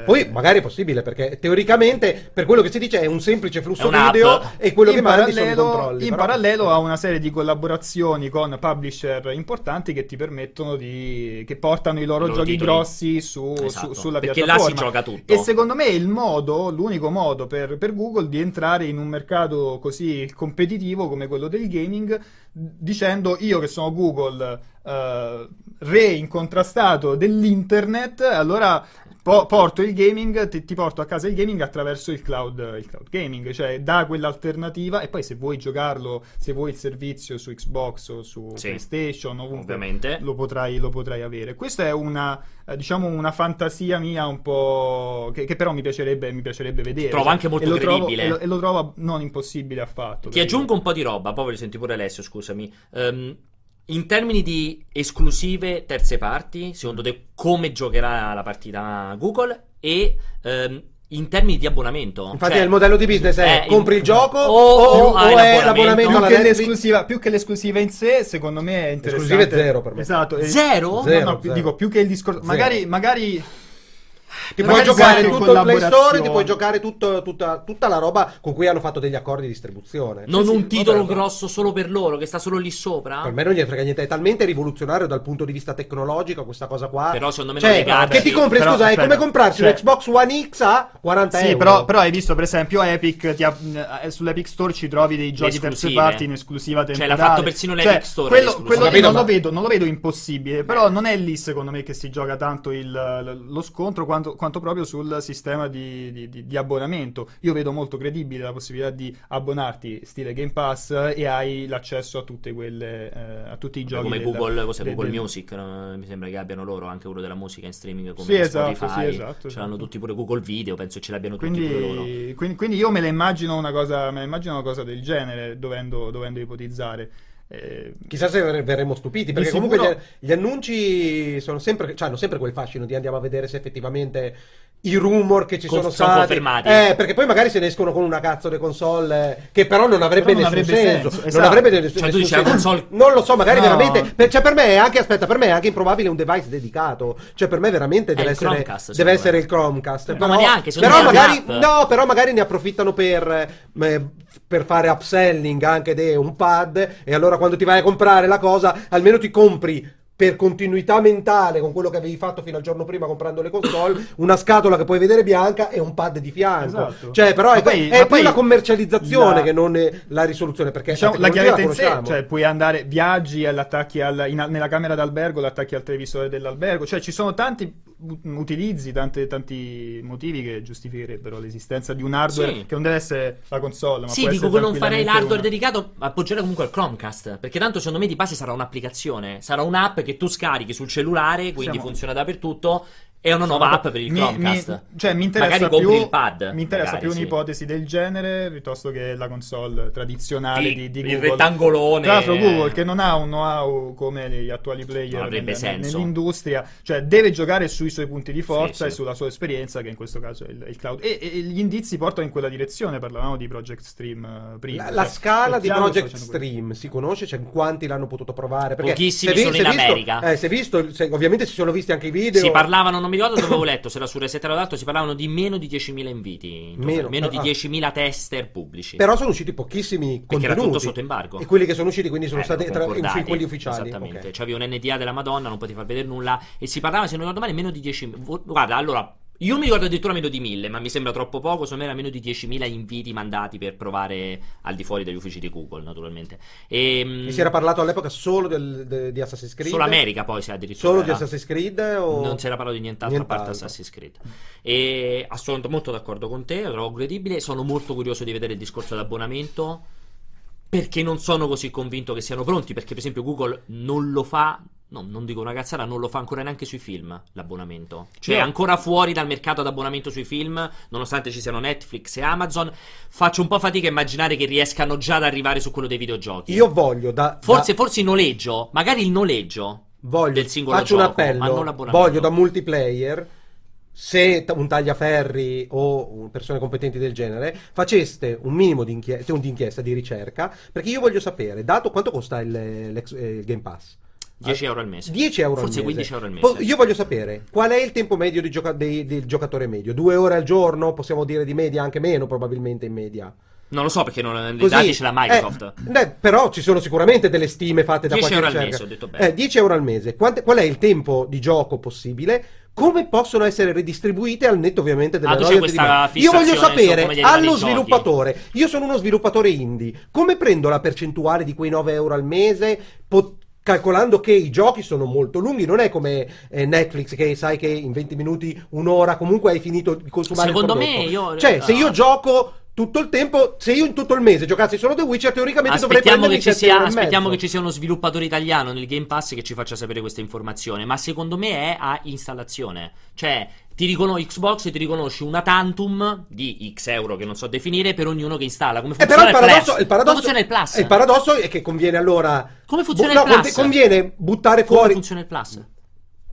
poi magari è possibile perché teoricamente per quello che si dice è un semplice flusso video e quello che mandi sono i controlli. In parallelo a una serie di collaborazioni con publisher importanti che ti permettono di. che portano i loro, loro giochi titoli. grossi su, esatto, su, sulla perché piattaforma. Perché là si gioca tutto. E secondo me il modo, l'unico modo per, per Google di entrare in un mercato così competitivo come quello del gaming, dicendo io che sono Google. Uh, re incontrastato dell'internet, allora po- porto il gaming, ti, ti, porto a casa il gaming attraverso il cloud, il cloud gaming, cioè da quell'alternativa e poi se vuoi giocarlo, se vuoi il servizio su Xbox o su sì, PlayStation, ovunque, ovviamente. Lo potrai, lo potrai avere. Questa è una, eh, diciamo, una fantasia mia un po' che, che però mi piacerebbe, mi piacerebbe vedere. Trovo anche molto e credibile. Trovo, e, lo, e, lo, trovo non impossibile affatto. Ti aggiungo un po' di roba, poi voglio sentire pure Alessio, scusami. Um, in termini di esclusive terze parti, secondo te come giocherà la partita Google? E ehm, in termini di abbonamento. Infatti, cioè, il modello di business è, è compri il gioco o, o, o è l'abbonamento più che, l'esclusiva, più che l'esclusiva in sé, secondo me è interessante. Esclusive zero per me. Esatto. Zero? zero, no, no, zero. dico più che il discorso. Magari, magari ti puoi giocare tutto il Play Store, ti puoi giocare tutto, tutta, tutta, la roba con cui hanno fatto degli accordi di distribuzione. Non sì, un sì, titolo vabbè, grosso solo per loro, che sta solo lì sopra. Per me non gli frega niente, è talmente rivoluzionario dal punto di vista tecnologico questa cosa qua. Però secondo me cioè, non Che ti compri, però, scusa, aspetta, è come comprarsi cioè, un Xbox One X a 40 sì, euro. Però, però hai visto, per esempio, Epic, ti ha, eh, sull'Epic Store ci trovi dei giochi terze parti in esclusiva temporale. Cioè, l'ha fatto persino l'Epic cioè, Store. Quello, quello io non, lo vedo, non lo vedo impossibile, però non è lì, secondo me, che si gioca tanto il, lo scontro quanto, quanto proprio sul sistema di, di, di, abbonamento. Io vedo molto credibile la possibilità di abbonarti stile Game Pass e hai l'accesso a tutte quelle eh, a tutti i giochi come del, Google, cos'è, del, Google del... Music, no? mi sembra che abbiano loro anche uno della musica in streaming come sì, esatto, Spotify. Sì, esatto, ce l'hanno tutti pure Google Video, penso ce l'abbiano tutti quindi, pure loro. Quindi, quindi, io me la immagino una cosa, me la immagino una cosa del genere dovendo, dovendo ipotizzare. Eh, Chissà se verremo stupiti, perché comunque gli, gli, annunci sono sempre, cioè hanno sempre quel fascino di andiamo a vedere se effettivamente i rumor che ci sono, sono stati confermati. Eh, perché poi magari se ne escono con una cazzo di console che però non avrebbe però non nessun avrebbe senso. senso. Esatto. Non avrebbe nessun, cioè, nessun senso. Console... Non lo so, magari no. veramente. Per, cioè, per me è anche, aspetta, per me è anche improbabile un device dedicato. Cioè, per me veramente deve, essere, Chromecast, deve essere, il Chromecast. Eh, però, ma neanche, però magari, no, però magari ne approfittano per. Eh, per fare upselling anche di un pad e allora quando ti vai a comprare la cosa almeno ti compri per continuità mentale con quello che avevi fatto fino al giorno prima comprando le console, una scatola che puoi vedere bianca e un pad di fianco. Esatto. Cioè, però ma è, poi, è più la commercializzazione la... che non la risoluzione. Perché diciamo, la chiavetta in sé, cioè puoi andare, viaggi, all'attacchi al, in, nella camera d'albergo, l'attacchi al televisore dell'albergo. Cioè, ci sono tanti utilizzi, tante, tanti motivi che giustificherebbero l'esistenza di un hardware sì. che non deve essere la console. Ma sì, dico che non farei l'hardware una... dedicato, appoggerei comunque al Chromecast. Perché tanto secondo me di base sarà un'applicazione, sarà un'app che tu scarichi sul cellulare, quindi Siamo... funziona dappertutto è una nuova app per il Chromecast. Mi, cioè, mi interessa più, il pad. Mi interessa più sì. un'ipotesi del genere piuttosto che la console tradizionale sì, di, di Google. Il rettangolone. Tra l'altro, Google che non ha un know-how come gli attuali player nel, nell'industria, cioè deve giocare sui suoi punti di forza sì, e sulla sua esperienza, che in questo caso è il, il cloud. E, e, gli indizi portano in quella direzione. Parlavamo di Project Stream uh, prima. La, la cioè, scala di Project Stream si conosce? Cioè, quanti l'hanno potuto provare? Perché Pochissimi sono in America. Eh, è visto, se, ovviamente si sono visti anche i video. Si parlavano, non mi ricordo dove avevo letto, se era su Reset era dato, si parlavano di meno di 10.000 inviti. Meno, meno di 10.000 tester pubblici. Però sono usciti pochissimi Perché era tutto sotto embargo. E quelli che sono usciti quindi sono eh, stati tra, quelli ufficiali. Esattamente. Okay. C'avevi un NDA della Madonna, non potevi far vedere nulla. E si parlava, se non ricordo male, meno di 10.000. Guarda, allora io mi ricordo addirittura meno di 1000, ma mi sembra troppo poco. Secondo me era meno di 10.000 inviti mandati per provare al di fuori degli uffici di Google, naturalmente. E, ehm, e si era parlato all'epoca solo del, de, di Assassin's Creed? Solo America poi, se addirittura. Solo era. di Assassin's Creed? O... Non si era parlato di nient'altro, nient'altro. a parte Assassin's Creed. E assolutamente molto d'accordo con te, lo trovo credibile. Sono molto curioso di vedere il discorso d'abbonamento. Perché non sono così convinto che siano pronti. Perché, per esempio, Google non lo fa No, non dico una cazzata, non lo fa ancora neanche sui film l'abbonamento. Cioè, è ancora fuori dal mercato d'abbonamento sui film, nonostante ci siano Netflix e Amazon. Faccio un po' fatica a immaginare che riescano già ad arrivare su quello dei videogiochi. Io voglio da. Forse, da... forse il noleggio, magari il noleggio voglio, del singolo faccio gioco, un appello. Voglio da multiplayer se un tagliaferri o persone competenti del genere faceste un minimo di inchiesta, di, inchiesta, di ricerca, perché io voglio sapere, dato quanto costa il, il Game Pass, 10 euro al mese. 10 euro Forse al mese. 15 euro al mese. Po- io voglio sapere qual è il tempo medio di gioca- dei, del giocatore medio. Due ore al giorno? Possiamo dire di media, anche meno probabilmente in media. Non lo so perché non, Così, i dati ce l'ha Microsoft. Eh, eh, però ci sono sicuramente delle stime fatte da 10 qualche euro ricerca. al mese, ho detto bene. Eh, 10 euro al mese. Quante, qual è il tempo di gioco possibile? Come possono essere ridistribuite al netto ovviamente delle ah, royalty Io voglio sapere allo sviluppatore. Io sono uno sviluppatore indie. Come prendo la percentuale di quei 9 euro al mese? Pot- calcolando che i giochi sono molto lunghi, non è come eh, Netflix che sai che in 20 minuti, un'ora comunque hai finito di consumare Secondo me io Cioè, se io gioco tutto il tempo, se io in tutto il mese giocassi solo The Witcher, teoricamente aspettiamo dovrei che ci sia, Aspettiamo che ci sia uno sviluppatore italiano nel Game Pass che ci faccia sapere questa informazione, ma secondo me è a installazione. Cioè, ti riconos- Xbox ti riconosce una tantum di X euro che non so definire per ognuno che installa. Come funziona eh, però il, paradosso, il paradosso, funziona il Plus? Il paradosso è che conviene allora. Come funziona bu- il Plus? No, conviene buttare fuori. Come funziona il Plus?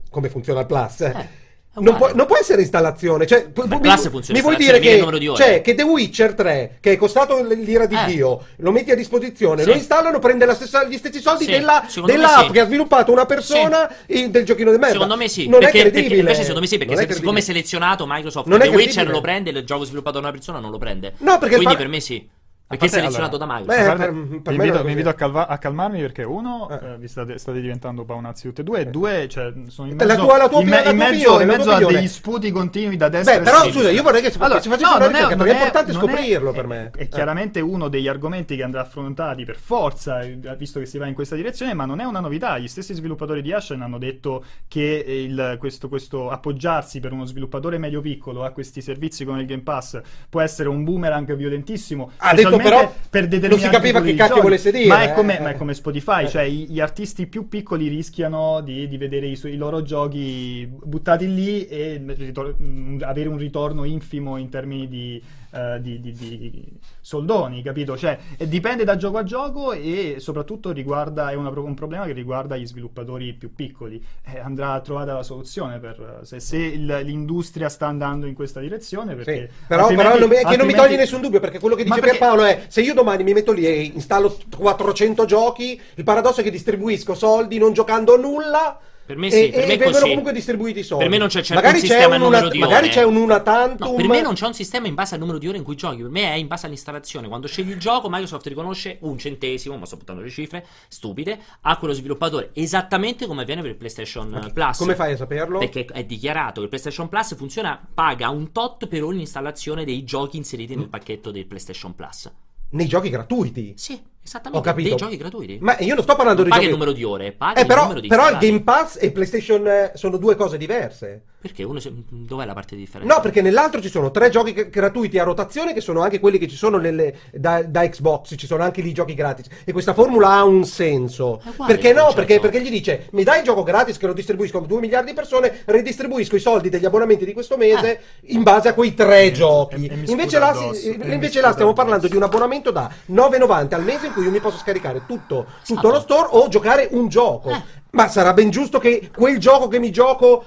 Come funziona il Plus? Eh. Non può, non può, essere installazione. Cioè, mi, mi vuoi dire che, cioè, che The Witcher 3, che è costato l'ira di eh. Dio, lo metti a disposizione, sì. lo installano, prende stessa, gli stessi soldi sì. della, dell'app sì. che ha sviluppato una persona sì. del giochino di merda. Secondo me sì. Non perché, è credibile. Perché, secondo me sì, perché se, siccome è selezionato Microsoft non The Witcher lo prende, il gioco sviluppato da una persona non lo prende. No, perché Quindi par- per me sì. Perché è selezionato allora, da Microsoft? Beh, per, per mi, invito, mi invito a, calva- a, calmarmi perché uno, eh. Eh, vi state, state, diventando paonazzi tutti e due, e due, cioè, sono in mezzo, la tua, la tua in, me, in mezzo, in mezzo a degli sputi continui da destra Beh, però scusa, io vorrei che si, allora, si facesse no, una ricerca, perché è, è importante scoprirlo è, per me. È, è chiaramente uno degli argomenti che andrà affrontati per forza, eh, visto che si va in questa direzione, ma non è una novità. Gli stessi sviluppatori di Ashen hanno detto che il, questo, questo appoggiarsi per uno sviluppatore medio-piccolo a questi servizi come il Game Pass può essere un boomerang violentissimo. Ha detto però per non si capiva che cacchio volesse dire. Ma è come, eh. ma è come Spotify, eh. cioè gli artisti più piccoli rischiano di, di vedere i, i, loro giochi buttati lì e ritor- avere un ritorno infimo in termini di uh, di, di, di, soldoni, capito? Cioè, dipende da gioco a gioco e soprattutto riguarda, è una, un problema che riguarda gli sviluppatori più piccoli. Eh, andrà trovata la soluzione per, se, se il, l'industria sta andando in questa direzione. Perché sì, però, però non, che non mi toglie nessun dubbio, perché quello che dice perché... Pierpaolo è se io domani mi metto lì e installo 400 giochi, il paradosso è che distribuisco soldi non giocando a nulla per me sì, e, per e me vengono così. comunque distribuiti i soldi. Per me non c'è, c'è magari un sistema un numero di magari ore. c'è un una tantum. No, per me non c'è un sistema in base al numero di ore in cui giochi. Per me è in base all'installazione. Quando scegli il gioco, Microsoft riconosce un centesimo, ma sto buttando le cifre stupide, a quello sviluppatore. Esattamente come avviene per il PlayStation okay. Plus. Come fai a saperlo? Perché è dichiarato che il PlayStation Plus funziona, paga un tot per ogni installazione dei giochi inseriti mm. nel pacchetto del PlayStation Plus. Nei giochi gratuiti? Sì. Esattamente, Ho capito. dei giochi gratuiti. Ma io non sto parlando non di giochi... il numero di ore, paghi eh, però, il numero di Però il Game Pass e PlayStation eh, sono due cose diverse. Perché? Uno, dov'è la parte di differenza? No, perché nell'altro ci sono tre giochi gratuiti a rotazione che sono anche quelli che ci sono nelle, da, da, Xbox, ci sono anche lì giochi gratis. E questa formula ha un senso. Perché no? Perché, perché, gli dice, mi dai il gioco gratis che lo distribuisco a 2 miliardi di persone, redistribuisco i soldi degli abbonamenti di questo mese eh. in base a quei tre eh, giochi. E, e invece, là, si, invece là stiamo parlando di un abbonamento da 9,90 al mese in cui io mi posso scaricare tutto, tutto lo store o giocare un gioco. Eh. Ma sarà ben giusto che quel gioco che mi gioco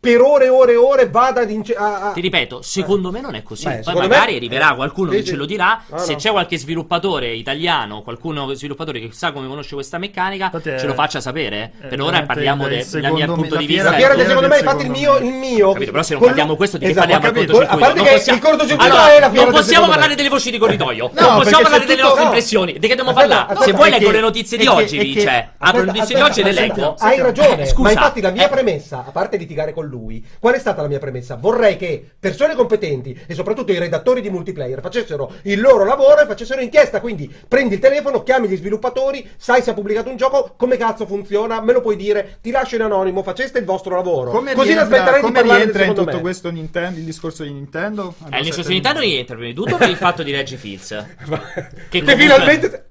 per ore e ore e ore vada ad ince- a, a... Ti ripeto, secondo eh. me non è così. Beh, Poi magari me... arriverà qualcuno che ce lo dirà. No, se no. c'è qualche sviluppatore italiano, qualcuno sviluppatore che sa come conosce questa meccanica, Infatti ce lo faccia sapere. Eh, per ora parliamo del de, mio punto di vista. La fiera, secondo me, infatti, il mio. Il mio capito, però se non parliamo questo, di che esatto, parliamo capito, A parte che possiamo... il cortocircuito allora, è la fiera. Non possiamo parlare delle voci di corridoio. Non possiamo parlare delle nostre impressioni. Di che dobbiamo parlare? Se vuoi leggo le notizie di oggi, dice. Apro le notizie di oggi e le leggo. Hai ragione. Ma infatti la mia premessa, a parte litigare con lui, qual è stata la mia premessa. Vorrei che persone competenti e soprattutto i redattori di multiplayer facessero il loro lavoro e facessero inchiesta. Quindi prendi il telefono, chiami gli sviluppatori, sai se ha pubblicato un gioco, come cazzo funziona, me lo puoi dire, ti lascio in anonimo, faceste il vostro lavoro. Come Così rientra, aspetterei come di rientra in tutto me. questo Nintendo, il discorso di Nintendo? Eh, il discorso di Nintendo rientra prima di tutto per il fatto di Reggie Fields. che, che finalmente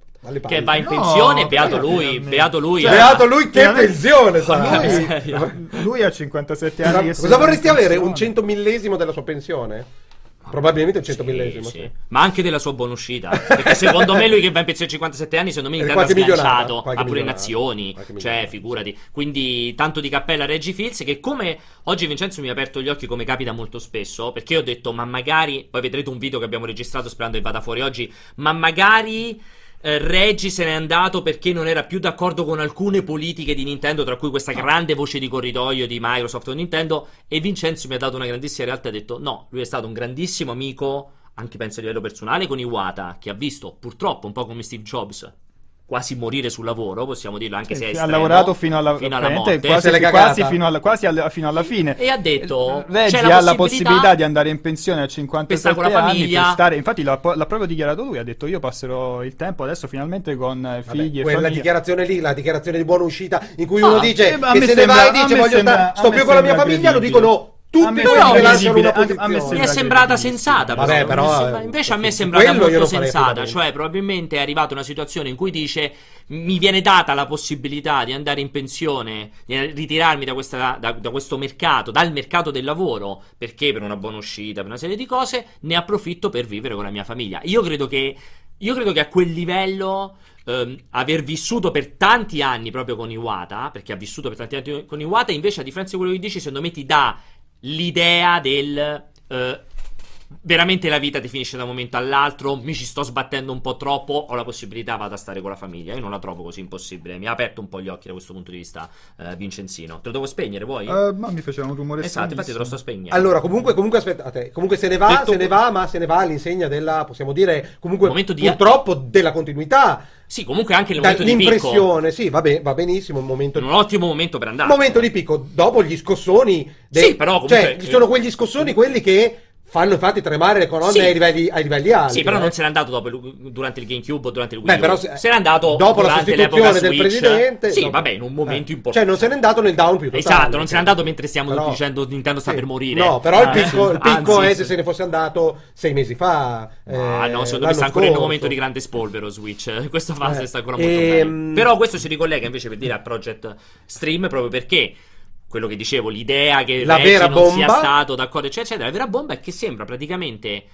che va in pensione, no, beato lui, beato lui. Cioè, beato lui che pensione sarà. Lui, lui ha 57 anni. Cosa vorresti avere? Un cento millesimo della sua pensione? Probabilmente un 100 sì, millesimo. Sì. Ma anche della sua buona uscita. Perché secondo me lui che va in pensione a 57 anni, secondo me Nintendo ha sganciato. Ha pure in azioni. Cioè, figurati. Quindi tanto di cappella a Reggie Fields che come oggi Vincenzo mi ha aperto gli occhi come capita molto spesso. Perché io ho detto, ma magari... Poi vedrete un video che abbiamo registrato sperando che vada fuori oggi. Ma magari eh, Reggie se n'è andato perché non era più d'accordo con alcune politiche di Nintendo, tra cui questa grande voce di corridoio di Microsoft o Nintendo. E Vincenzo mi ha dato una grandissima realtà e ha detto: No, lui è stato un grandissimo amico, anche penso a livello personale, con Iwata, che ha visto purtroppo un po' come Steve Jobs quasi morire sul lavoro, possiamo dirlo, anche se è estremo, ha lavorato fino alla, fino alla morte, quasi, quasi, fino, alla, quasi alla, fino alla fine. E ha detto: Reggie ha la possibilità di andare in pensione a 57 anni famiglia. per stare. Infatti, l'ha, l'ha, proprio dichiarato lui. Ha detto: Io passerò il tempo adesso finalmente con figli Vabbè, e quella dichiarazione lì, la dichiarazione di buona uscita, in cui ah, uno dice eh, che se ne va e dice: Voglio stare, sto più con la mia famiglia, lo dicono tutti quelli che lasciano una posizione. mi è sembrata sensata. Vabbè, però, invece a me è sembrata molto sensata. Cioè, probabilmente è arrivata una situazione in cui dice: Mi viene data la possibilità di andare in pensione, di ritirarmi da, questa, da, da questo mercato, dal mercato del lavoro, perché per una buona uscita, per una serie di cose, ne approfitto per vivere con la mia famiglia. Io credo che, io credo che a quel livello. Um, aver vissuto per tanti anni proprio con Iwata, perché ha vissuto per tanti anni con Iwata, invece a differenza di quello che dici, secondo me ti dà l'idea del... Uh, veramente la vita ti finisce da un momento all'altro, mi ci sto sbattendo un po' troppo, ho la possibilità, vado a stare con la famiglia. Io non la trovo così impossibile. Mi ha aperto un po' gli occhi da questo punto di vista, uh, Vincenzino. Te lo devo spegnere, vuoi? Uh, ma mi facevano rumore Esatto, infatti te lo sto spegnendo. Allora, comunque, comunque aspettate, comunque se ne va, Detto... se ne va, ma se ne va all'insegna della, possiamo dire, comunque purtroppo di... della continuità sì, comunque anche il momento di picco. L'impressione, sì, va, bene, va benissimo. Un, momento un ottimo momento per andare. Un momento di picco. Dopo gli scossoni. Dei... Sì, però comunque... Cioè, ci sono quegli scossoni, quelli che fanno infatti tremare le colonne sì. ai, livelli, ai, livelli, alti. Sì, però eh. non se n'è andato dopo, durante il GameCube o durante il Wii Beh, però se, se n'è andato dopo la sostituzione del presidente. Sì, dopo. vabbè, in un momento eh. importante. Cioè, non se n'è andato nel down più totale. Esatto, non se n'è andato mentre stiamo però, dicendo Nintendo sta sì. per morire. No, però il picco, il picco Anzi, è se se ne fosse andato sei mesi fa. Ah, no, secondo me sta ancora in un momento di grande spolvero Switch. Questa fase eh. sta ancora molto bene. Ehm, però questo si ricollega invece per dire a Project Stream proprio perché quello che dicevo, l'idea che la Reggie vera non bomba. sia stato d'accordo, eccetera, eccetera. La vera bomba è che sembra praticamente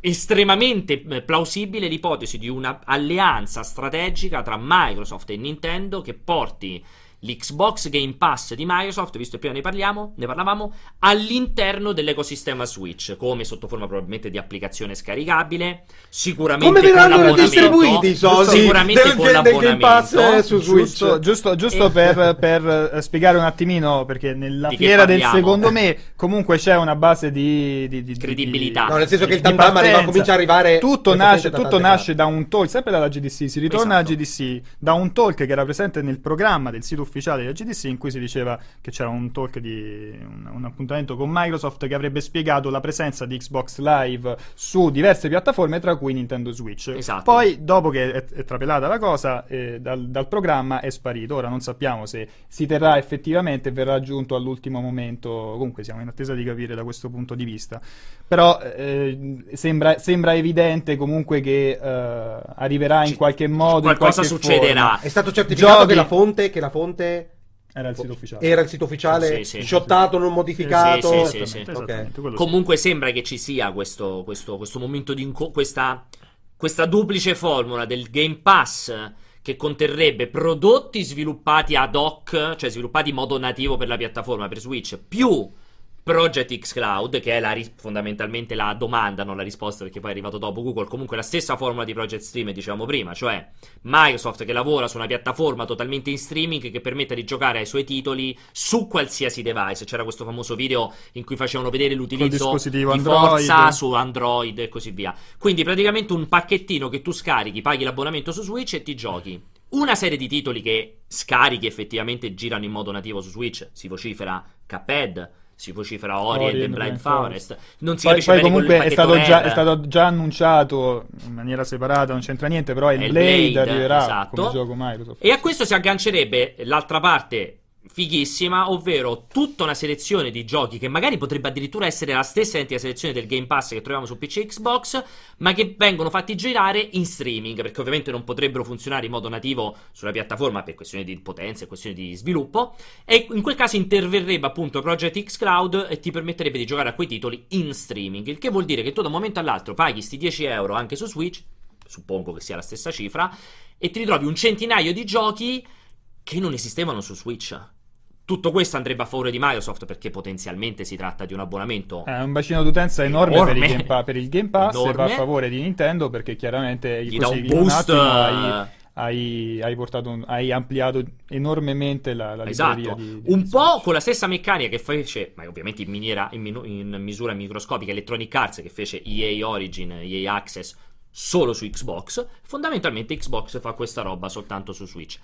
estremamente eh, plausibile l'ipotesi di un'alleanza strategica tra Microsoft e Nintendo che porti l'Xbox Game Pass di Microsoft, visto che prima ne parliamo, ne parlavamo, all'interno dell'ecosistema Switch, come sotto forma probabilmente di applicazione scaricabile, sicuramente come verranno distribuiti i soldi? Sicuramente del, con del, del Game Pass eh, su Switch. Giusto, giusto, giusto e... per, per, eh, spiegare un attimino, perché nella di fiera del secondo me comunque c'è una base di, di, di credibilità. no, nel senso che il Tantam arriva, comincia a arrivare tutto nasce, tutto nasce da un talk, sempre dalla GDC, si ritorna esatto. alla GDC, da un talk che era presente nel programma del sito ufficiale ufficiale del GDC in cui si diceva che c'era un talk di un, un, appuntamento con Microsoft che avrebbe spiegato la presenza di Xbox Live su diverse piattaforme, tra cui Nintendo Switch. Esatto. Poi, dopo che è, è trapelata la cosa, eh, dal, dal, programma è sparito. Ora non sappiamo se si terrà effettivamente e verrà aggiunto all'ultimo momento. Comunque siamo in attesa di capire da questo punto di vista. Però eh, sembra, sembra, evidente comunque che eh, arriverà in qualche modo. Qualcosa succederà. Forma. È stato certificato Giochi... che la fonte, che la fonte era il sito ufficiale. Era il sito ufficiale, sì, sì, shottato, sì. non modificato. Sì, sì, okay. Comunque sembra che ci sia questo, questo, questo momento di inco- questa, questa duplice formula del Game Pass che conterrebbe prodotti sviluppati ad hoc, cioè sviluppati in modo nativo per la piattaforma, per Switch, più Project X Cloud, che è la, fondamentalmente la domanda, non la risposta perché poi è arrivato dopo Google, comunque la stessa formula di Project Stream, diciamo prima, cioè Microsoft che lavora su una piattaforma totalmente in streaming che permette di giocare ai suoi titoli su qualsiasi device. C'era questo famoso video in cui facevano vedere l'utilizzo di Android. Forza su Android e così via. Quindi praticamente un pacchettino che tu scarichi, paghi l'abbonamento su Switch e ti giochi. Una serie di titoli che scarichi effettivamente girano in modo nativo su Switch, si vocifera Cuphead, si vocifera Ori e Blind, Forest. Non si poi, poi comunque è stato, già, è stato, già, annunciato in maniera separata, non c'entra niente, però il, il Blade, Blade arriverà esatto. come gioco Microsoft. E a questo si aggancerebbe l'altra parte fighissima, ovvero tutta una selezione di giochi che magari potrebbe addirittura essere la stessa identica selezione del Game Pass che troviamo su PC e Xbox, ma che vengono fatti girare in streaming, perché ovviamente non potrebbero funzionare in modo nativo sulla piattaforma per questioni di potenza e questioni di sviluppo, e in quel caso interverrebbe appunto Project X Cloud e ti permetterebbe di giocare a quei titoli in streaming, il che vuol dire che tu da un momento all'altro paghi sti 10 euro anche su Switch, suppongo che sia la stessa cifra, e ti ritrovi un centinaio di giochi che non esistevano su Switch. Tutto questo andrebbe a favore di Microsoft perché potenzialmente si tratta di un abbonamento. È un bacino d'utenza enorme, enorme. Per, il Game pa- per, il Game Pass e va a favore di Nintendo perché chiaramente gli così, dà un boost. Un hai, hai, hai, un, hai, ampliato enormemente la, la esatto. Di, di un po' con la stessa meccanica che fece, ma ovviamente in, miniera, in, in misura microscopica, Electronic Arts che fece EA Origin, EA Access solo su Xbox. Fondamentalmente Xbox fa questa roba soltanto su Switch.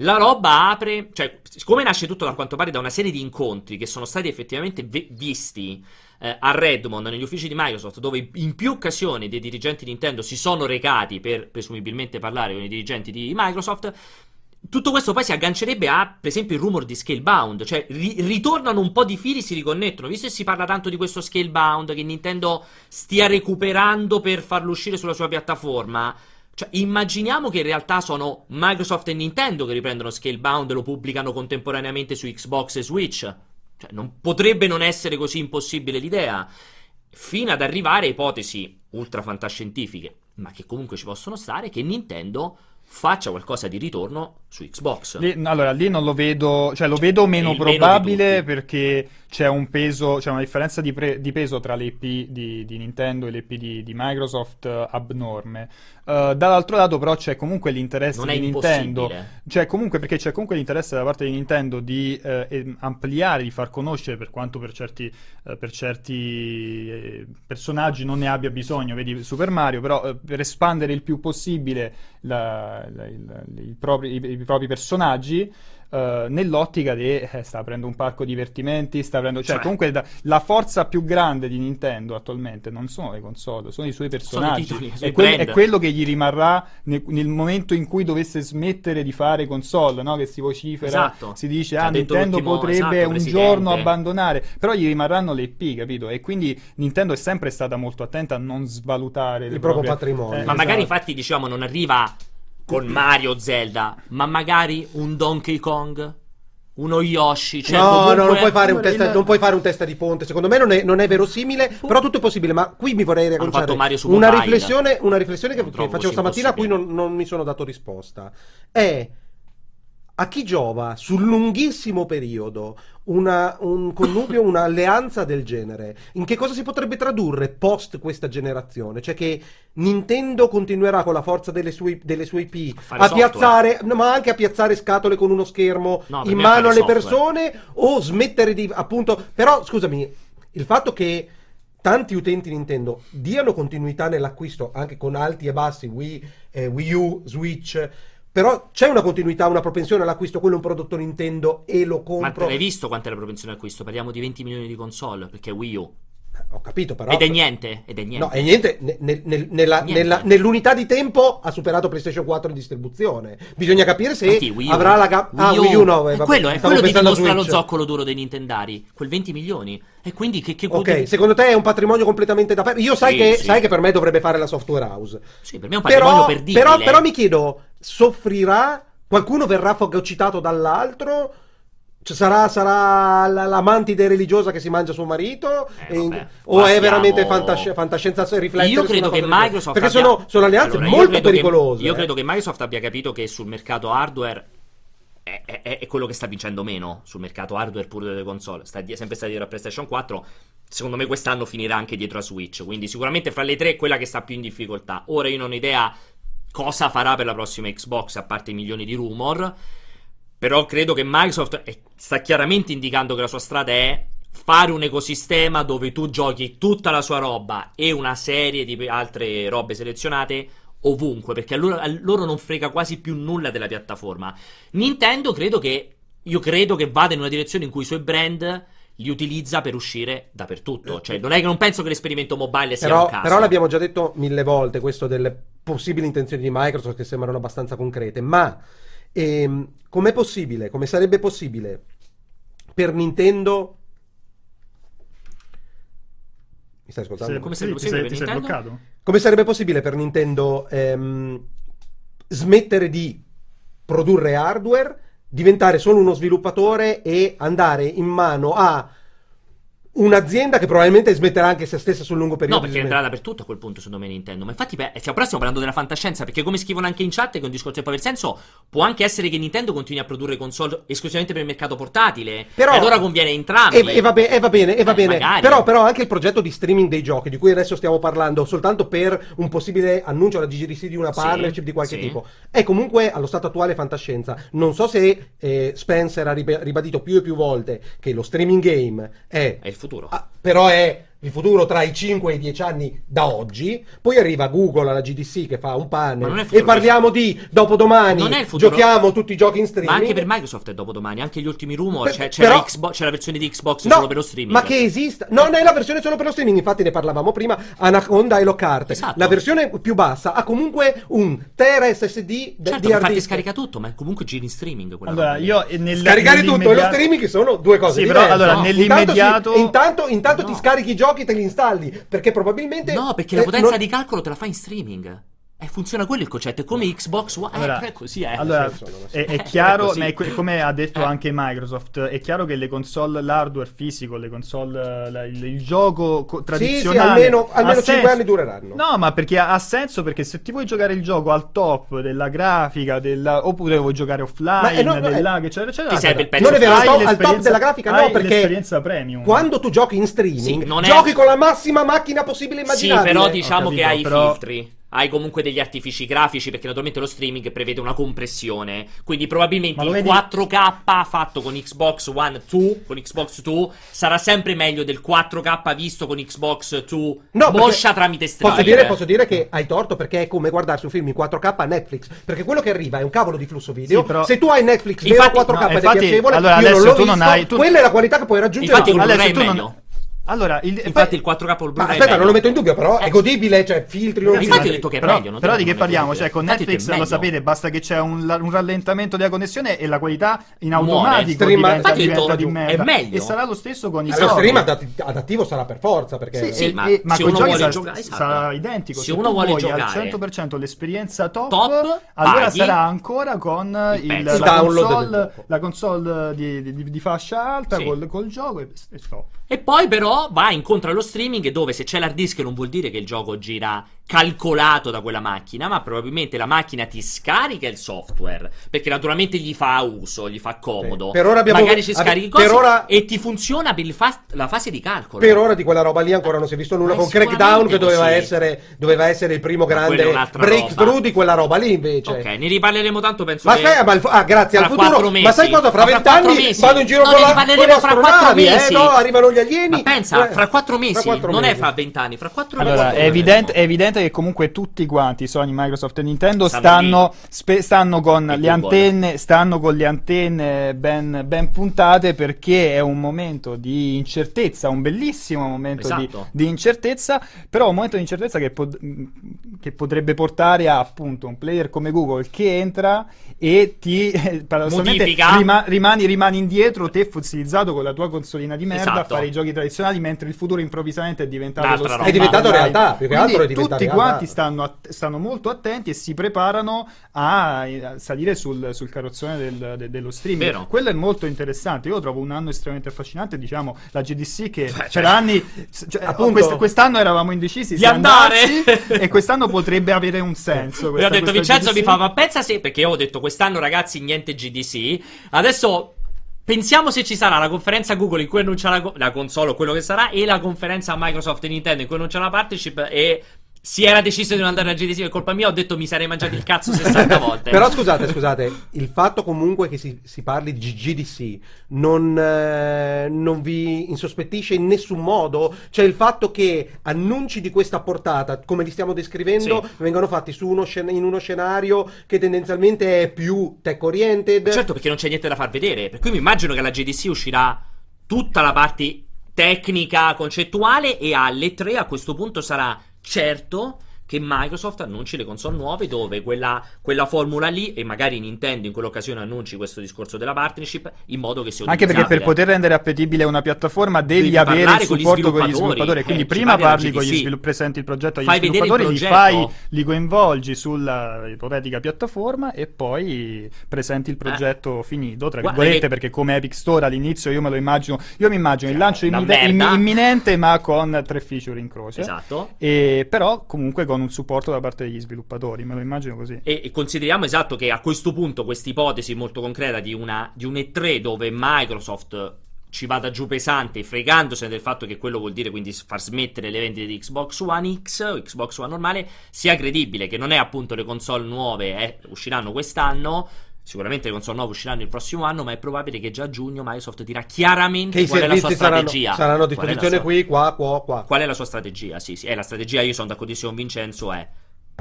La roba apre, cioè, siccome nasce tutto da quanto pare da una serie di incontri che sono stati effettivamente v- visti eh, a Redmond, negli uffici di Microsoft, dove in più occasioni dei dirigenti Nintendo si sono recati per presumibilmente parlare con i dirigenti di Microsoft, tutto questo poi si aggancerebbe a, per esempio, il rumor di Scalebound, cioè ri- ritornano un po' di fili, si riconnettono, visto che si parla tanto di questo Scalebound che Nintendo stia recuperando per farlo uscire sulla sua piattaforma. Cioè, immaginiamo che in realtà sono Microsoft e Nintendo che riprendono Scalebound e lo pubblicano contemporaneamente su Xbox e Switch. Cioè, non, potrebbe non essere così impossibile l'idea. Fino ad arrivare a ipotesi ultra fantascientifiche, ma che comunque ci possono stare, che Nintendo faccia qualcosa di ritorno su Xbox. Lì, allora, lì non lo vedo, cioè lo vedo meno probabile meno perché c'è un peso, c'è una differenza di, pre, di peso tra le IP di, di, Nintendo e le IP di, di Microsoft uh, abnorme. Uh, dall'altro lato, però, c'è comunque l'interesse non di Nintendo. C'è comunque perché c'è comunque l'interesse da parte di Nintendo di uh, ampliare, di far conoscere per quanto per certi, per certi eh, personaggi non ne abbia bisogno, vedi Super Mario, però per espandere il più possibile la, la, il, il propri, i, i propri personaggi. Uh, nell'ottica di eh, sta aprendo un parco divertimenti, sta aprendo, cioè, cioè comunque da, la forza più grande di Nintendo attualmente non sono le console, sono i suoi personaggi. Titoli, è, que- è, quello che gli rimarrà nel, nel, momento in cui dovesse smettere di fare console, no? che si vocifera, esatto. si dice ah Nintendo potrebbe esatto, un giorno abbandonare, però gli rimarranno le IP, capito? E quindi Nintendo è sempre stata molto attenta a non svalutare il proprio patrimonio. Eh, ma esatto. magari infatti diciamo non arriva con Mario Zelda, ma magari un Donkey Kong? Uno Yoshi, cioè no, comunque... no, non puoi, fare un testa, non puoi fare un testa di ponte. Secondo me non è, non è verosimile, però tutto è possibile. Ma qui mi vorrei riconoscere una riflessione, una riflessione che, che facevo stamattina a cui non, non mi sono dato risposta. È a chi giova sul lunghissimo periodo una, un connubio, un'alleanza del genere? In che cosa si potrebbe tradurre post questa generazione? Cioè che Nintendo continuerà con la forza delle sue, delle sue IP a, a piazzare, no, ma anche a piazzare scatole con uno schermo no, in mano alle software. persone o smettere di appunto. Però scusami, il fatto che tanti utenti Nintendo diano continuità nell'acquisto anche con alti e bassi Wii, eh, Wii U, Switch però c'è una continuità, una propensione all'acquisto, quello è un prodotto Nintendo e lo compro. Ma l'hai visto quant'è la propensione all'acquisto? Parliamo di 20 milioni di console, perché è Wii U. Ho capito, però. Ed è niente. Ed è niente. No, è niente. Nel, nel, nella, niente. Nella, nell'unità di tempo ha superato PlayStation 4 in distribuzione. Bisogna capire se Infatti, avrà la gamma. Ah, Wii U no. Eh, quello è quello ti dimostra lo zoccolo duro dei Nintendari. Quel 20 milioni. E quindi che. che ok, che... secondo te è un patrimonio completamente da perdere? Io sai, sì, che, sì. sai che per me dovrebbe fare la software house. Sì, per me è un patrimonio però, perdibile. Però, però mi chiedo, soffrirà? Qualcuno verrà fagocitato dall'altro? Cioè, sarà, sarà l'amantide religiosa che si mangia suo marito? Eh, vabbè, o è veramente fantasci- fantascienza riflettere? Io credo che Microsoft. Perché abbia... sono, sono, alleanze allora, molto pericolose. Che, io eh. credo che Microsoft abbia capito che sul mercato hardware. È, è, è, quello che sta vincendo meno sul mercato hardware pure delle console. Sta sempre stato dietro a PlayStation 4. Secondo me quest'anno finirà anche dietro a Switch. Quindi, sicuramente fra le tre è quella che sta più in difficoltà. Ora io non ho idea cosa farà per la prossima Xbox, a parte i milioni di rumor. Però credo che Microsoft sta chiaramente indicando che la sua strada è fare un ecosistema dove tu giochi tutta la sua roba e una serie di altre robe selezionate ovunque, perché a loro, a loro non frega quasi più nulla della piattaforma. Nintendo credo che io credo che vada in una direzione in cui i suoi brand li utilizza per uscire dappertutto. Cioè, non è che non penso che l'esperimento mobile sia però, un caso. Però l'abbiamo già detto mille volte, questo delle possibili intenzioni di Microsoft che sembrano abbastanza concrete, ma ehm, com'è possibile, come sarebbe possibile per Nintendo... Mi stai ascoltando? come sarebbe sì, sei, Nintendo? Come sarebbe possibile per Nintendo ehm, smettere di produrre hardware, diventare solo uno sviluppatore e andare in mano a un'azienda che probabilmente smetterà anche se stessa sul lungo periodo. No, perché andrà dappertutto a quel punto, secondo me, Nintendo. Ma infatti, beh, stiamo, però stiamo parlando della fantascienza, perché come scrivono anche in chat, che è un discorso che può aver senso, può anche essere che Nintendo continui a produrre console esclusivamente per il mercato portatile. Però, e allora conviene entrambi. E, e, va, be- e va bene, e va eh, bene. Però, però, anche il progetto di streaming dei giochi, di cui adesso stiamo parlando, soltanto per un possibile annuncio alla GGDC di una partnership sì, di qualche sì. tipo, è comunque allo stato attuale fantascienza. Non so se eh, Spencer ha ribadito più e più volte che lo streaming game è... È il futuro. Ah, però è il futuro tra i 5 e i 10 anni da oggi. Poi arriva Google alla GDC che fa un panel e parliamo di dopodomani. Non è il futuro. Giochiamo tutti i giochi in streaming. Ma anche per Microsoft è dopodomani. Anche gli ultimi rumor. c'è, c'è, però, la Xbox, c'è, la versione di Xbox no, solo per lo streaming. Ma che esista? Non è la versione solo per lo streaming. Infatti, ne parlavamo prima. Anaconda e Lockhart. Esatto. La versione più bassa ha comunque un Tera SSD certo, di hard disk. scarica tutto, ma comunque gira in streaming. Allora, io nel, Scaricare tutto e lo streaming sono due cose sì, diverse. Però, allora, no. nell'immediato. Intanto, intanto, intanto no. ti scarichi i giochi e te li installi perché probabilmente... No, perché la potenza non... di calcolo te la fa in streaming. Eh, funziona quello il concetto, è come Xbox One. Allora, eh, così è. Allora, è, è chiaro, è come ha detto eh. anche Microsoft, è chiaro che le console, l'hardware fisico, le console, la, il, il, gioco co- tradizionale. Sì, sì, almeno, almeno 5 anni dureranno. No, ma perché ha, ha, senso? Perché se ti vuoi giocare il gioco al top della grafica, della, oppure vuoi giocare offline, no, no, della, eccetera, eccetera. Ti serve il pezzo Non è vero, al top, al top della grafica, no, perché. L'esperienza premium. Quando tu giochi in streaming, sì, giochi è... con la massima macchina possibile immaginabile. Sì, però diciamo capito, che hai i filtri hai comunque degli artifici grafici perché naturalmente lo streaming prevede una compressione. Quindi probabilmente il 4K fatto con Xbox One 2, con Xbox 2, sarà sempre meglio del 4K visto con Xbox 2 no, moscia tramite streaming. Posso dire, posso dire, che hai torto perché è come guardarsi un film in 4K a Netflix. Perché quello che arriva è un cavolo di flusso video. Sì, però... Se tu hai Netflix infatti, 4K no, ed è piacevole, allora, io non l'ho visto, hai, tu... quella è la qualità che puoi raggiungere. Infatti, il Blu-ray è meglio. Allora, il, infatti il 4K Blu-ray Ma aspetta, non lo metto in dubbio, però è godibile, cioè filtri non Infatti ho detto che è però, meglio, Però di che parliamo? Cioè con Netflix lo sapete, basta che c'è un, un, rallentamento della connessione e la qualità in automatico Muore, diventa, diventa di merda. È meglio. E sarà lo stesso con i giochi. Lo stream adattivo sarà per forza, perché Sì, sì, ma, e, ma con i giochi sarà, giocare, esatto. sarà identico. Se, se uno vuole giocare al 100% l'esperienza top, top allora sarà ancora con la console di fascia alta col gioco e stop. E poi però va incontro allo streaming dove se c'è l'hard disk non vuol dire che il gioco gira calcolato da quella macchina, ma probabilmente la macchina ti scarica il software, perché naturalmente gli fa uso, gli fa comodo. Per ora abbiamo Magari ci scarichi cose ora... e ti funziona per fa... la fase di calcolo. Per ora di quella roba lì ancora non si è visto nulla, con Crackdown che doveva essere, doveva essere, il primo grande breakthrough roba. di quella roba lì invece. Ok, ne riparleremo tanto penso ma che... Aspetta, ma il... ah, grazie al futuro. Mesi. Ma sai cosa? Fra vent'anni vado in giro no, con la con fra quattro eh, mesi. Eh, no, arrivano gli alieni. Ma pensa, eh, fra quattro mesi, non è fra vent'anni, fra quattro mesi. Allora, è evidente Considerate che comunque tutti quanti, Sony, Microsoft e Nintendo, stanno, spe- stanno con le antenne, stanno con le antenne ben, ben, puntate perché è un momento di incertezza, un bellissimo momento esatto. di, di, incertezza, però un momento di incertezza che, pod- che potrebbe portare a appunto un player come Google che entra e ti paradossalmente rima- rimani, rimani, indietro, te fossilizzato con la tua consolina di merda esatto. a fare i giochi tradizionali, mentre il futuro improvvisamente è diventato lo. È diventato realtà, più che altro è diventato Tutti realtà. quanti stanno, att- stanno, molto attenti e si preparano a, a salire sul, sul carrozzone del, de- dello streaming. Vero. Quello è molto interessante. Io trovo un anno estremamente affascinante, diciamo, la GDC che Beh, per cioè, anni cioè, appunto, quest- quest'anno eravamo indecisi di andare e quest'anno potrebbe avere un senso. Questa, ho detto Vincenzo GDC. mi fa ma pensa se perché io ho detto quest'anno ragazzi niente GDC. Adesso Pensiamo se ci sarà la conferenza Google in cui annuncia la, la console o quello che sarà e la conferenza Microsoft e Nintendo in cui annuncia la partnership e si era deciso di non andare a GDC per colpa mia, ho detto mi sarei mangiato il cazzo 60 volte. Però scusate, scusate, il fatto comunque che si, si parli di GDC non, eh, non, vi insospettisce in nessun modo? Cioè il fatto che annunci di questa portata, come li stiamo descrivendo, sì. vengono fatti uno scen- in uno scenario che tendenzialmente è più tech oriented? Certo, perché non c'è niente da far vedere. Per cui mi immagino che alla GDC uscirà tutta la parte tecnica, concettuale e alle 3 a questo punto sarà certo che Microsoft annunci le console nuove dove quella, quella, formula lì e magari Nintendo in quell'occasione annunci questo discorso della partnership in modo che sia Anche perché per poter rendere appetibile una piattaforma devi, avere il supporto con gli sviluppatori, quindi eh, prima parli con gli sviluppatori, presenti il progetto agli fai sviluppatori, li, fai, li coinvolgi sulla ipotetica piattaforma e poi presenti il progetto eh. finito, tra virgolette, che... perché come Epic Store all'inizio io me lo immagino, io mi immagino il lancio immine- imminente ma con tre feature in croce. Esatto. E, però comunque con con un supporto da parte degli sviluppatori, me lo immagino così. E, e consideriamo esatto che a questo punto questa ipotesi molto concreta di, una, di un E3 dove Microsoft ci vada giù pesante, fregandosene del fatto che quello vuol dire quindi far smettere le vendite di Xbox One X o Xbox One normale, sia credibile che non è appunto le console nuove eh, usciranno quest'anno, Sicuramente le console nuove usciranno il prossimo anno, ma è probabile che già a giugno Microsoft dirà chiaramente che qual è la sua saranno, strategia. Saranno a disposizione sua... qui, qua, qua, qua. Qual è la sua strategia? Sì, sì, è la strategia, io sono d'accordissimo con Vincenzo, è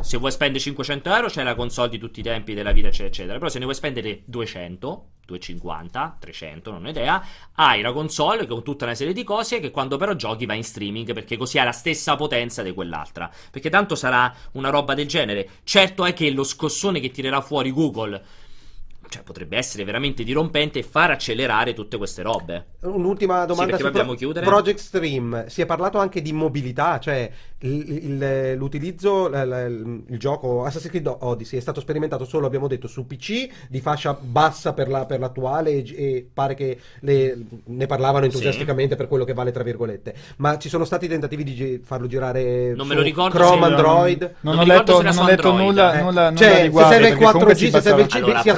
se vuoi spendere 500 euro c'è la console di tutti i tempi della vita, eccetera, eccetera. Però se ne vuoi spendere 200, 250, 300, non ho idea, hai la console con tutta una serie di cose che quando però giochi va in streaming perché così ha la stessa potenza di quell'altra. Perché tanto sarà una roba del genere. Certo è che lo scossone che tirerà fuori Google cioè, potrebbe essere veramente dirompente e far accelerare tutte queste robe. Un'ultima domanda sì, su pro- chiudere. Project Stream. Si è parlato anche di mobilità, cioè il, il, l'utilizzo, il, il, gioco Assassin's Creed Odyssey è stato sperimentato solo, abbiamo detto, su PC di fascia bassa per, la, per l'attuale e, e, pare che le, ne parlavano entusiasticamente sì. per quello che vale, tra virgolette. Ma ci sono stati tentativi di farlo girare non me lo ricordo Chrome, Android? Non, non, non ho letto, non ho letto nulla, eh. nulla, nulla cioè, se serve il 4G, se serve il CP, allora, si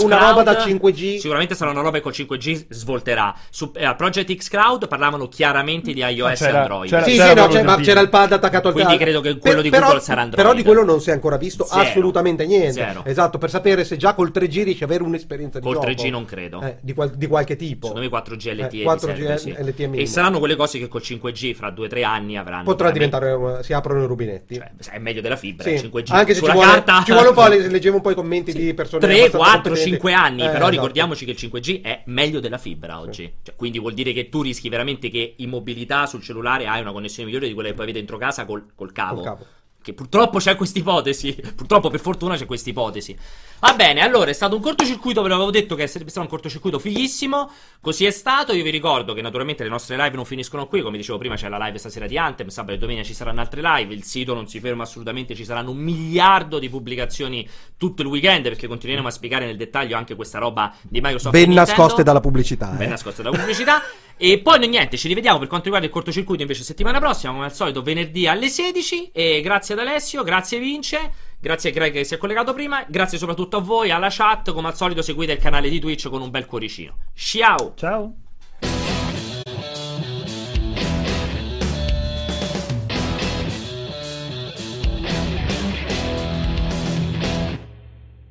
una roba da 5G. Sicuramente sarà una roba che col 5G svolterà. Su eh, Project X Cloud parlavano chiaramente di iOS e Android. C'era, sì, c'era sì, no, ma c'era il pad attaccato al Quindi credo che quello per, di Google però, sarà Android. Però di quello non si è ancora visto Zero. assolutamente niente. Zero. Esatto, per sapere se già col 3G riesci ad avere un'esperienza di col gioco. Col 3G non credo. Eh, di, qual- di, qualche tipo. Secondo me 4G LTE. Eh, 4G serve, sì. LTE e saranno quelle cose che col 5G fra 2-3 anni avranno. Potrà diventare. Si aprono i rubinetti. Cioè, è meglio della fibra. Sì. 5G. Anche se ci vuole, ci vuole un po'. Leggevo un po' i commenti di persone. 3, 4, 5 anni. Però ricordiamo ricordiamoci che il 5G è meglio della fibra oggi. Sì. Cioè, quindi vuol dire che tu rischi veramente che in mobilità sul cellulare hai una connessione migliore di quella che puoi avere dentro casa col, col cavo. Col cavo. Che purtroppo c'è questa ipotesi. Purtroppo, per fortuna, c'è questa ipotesi. Va bene, allora è stato un cortocircuito. Ve l'avevo detto che sarebbe stato un cortocircuito fighissimo. Così è stato. Io vi ricordo che naturalmente le nostre live non finiscono qui. Come dicevo prima, c'è la live stasera di Anthem. Sabato e domenica ci saranno altre live. Il sito non si ferma assolutamente. Ci saranno un miliardo di pubblicazioni tutto il weekend. Perché continueremo a spiegare nel dettaglio anche questa roba di Microsoft. Ben nascoste dalla pubblicità. Ben eh. nascoste dalla pubblicità. E poi niente, ci rivediamo per quanto riguarda il cortocircuito invece settimana prossima, come al solito venerdì alle 16. E grazie ad Alessio, grazie Vince, grazie Greg che si è collegato prima, grazie soprattutto a voi, alla chat, come al solito seguite il canale di Twitch con un bel cuoricino. Ciao! Ciao!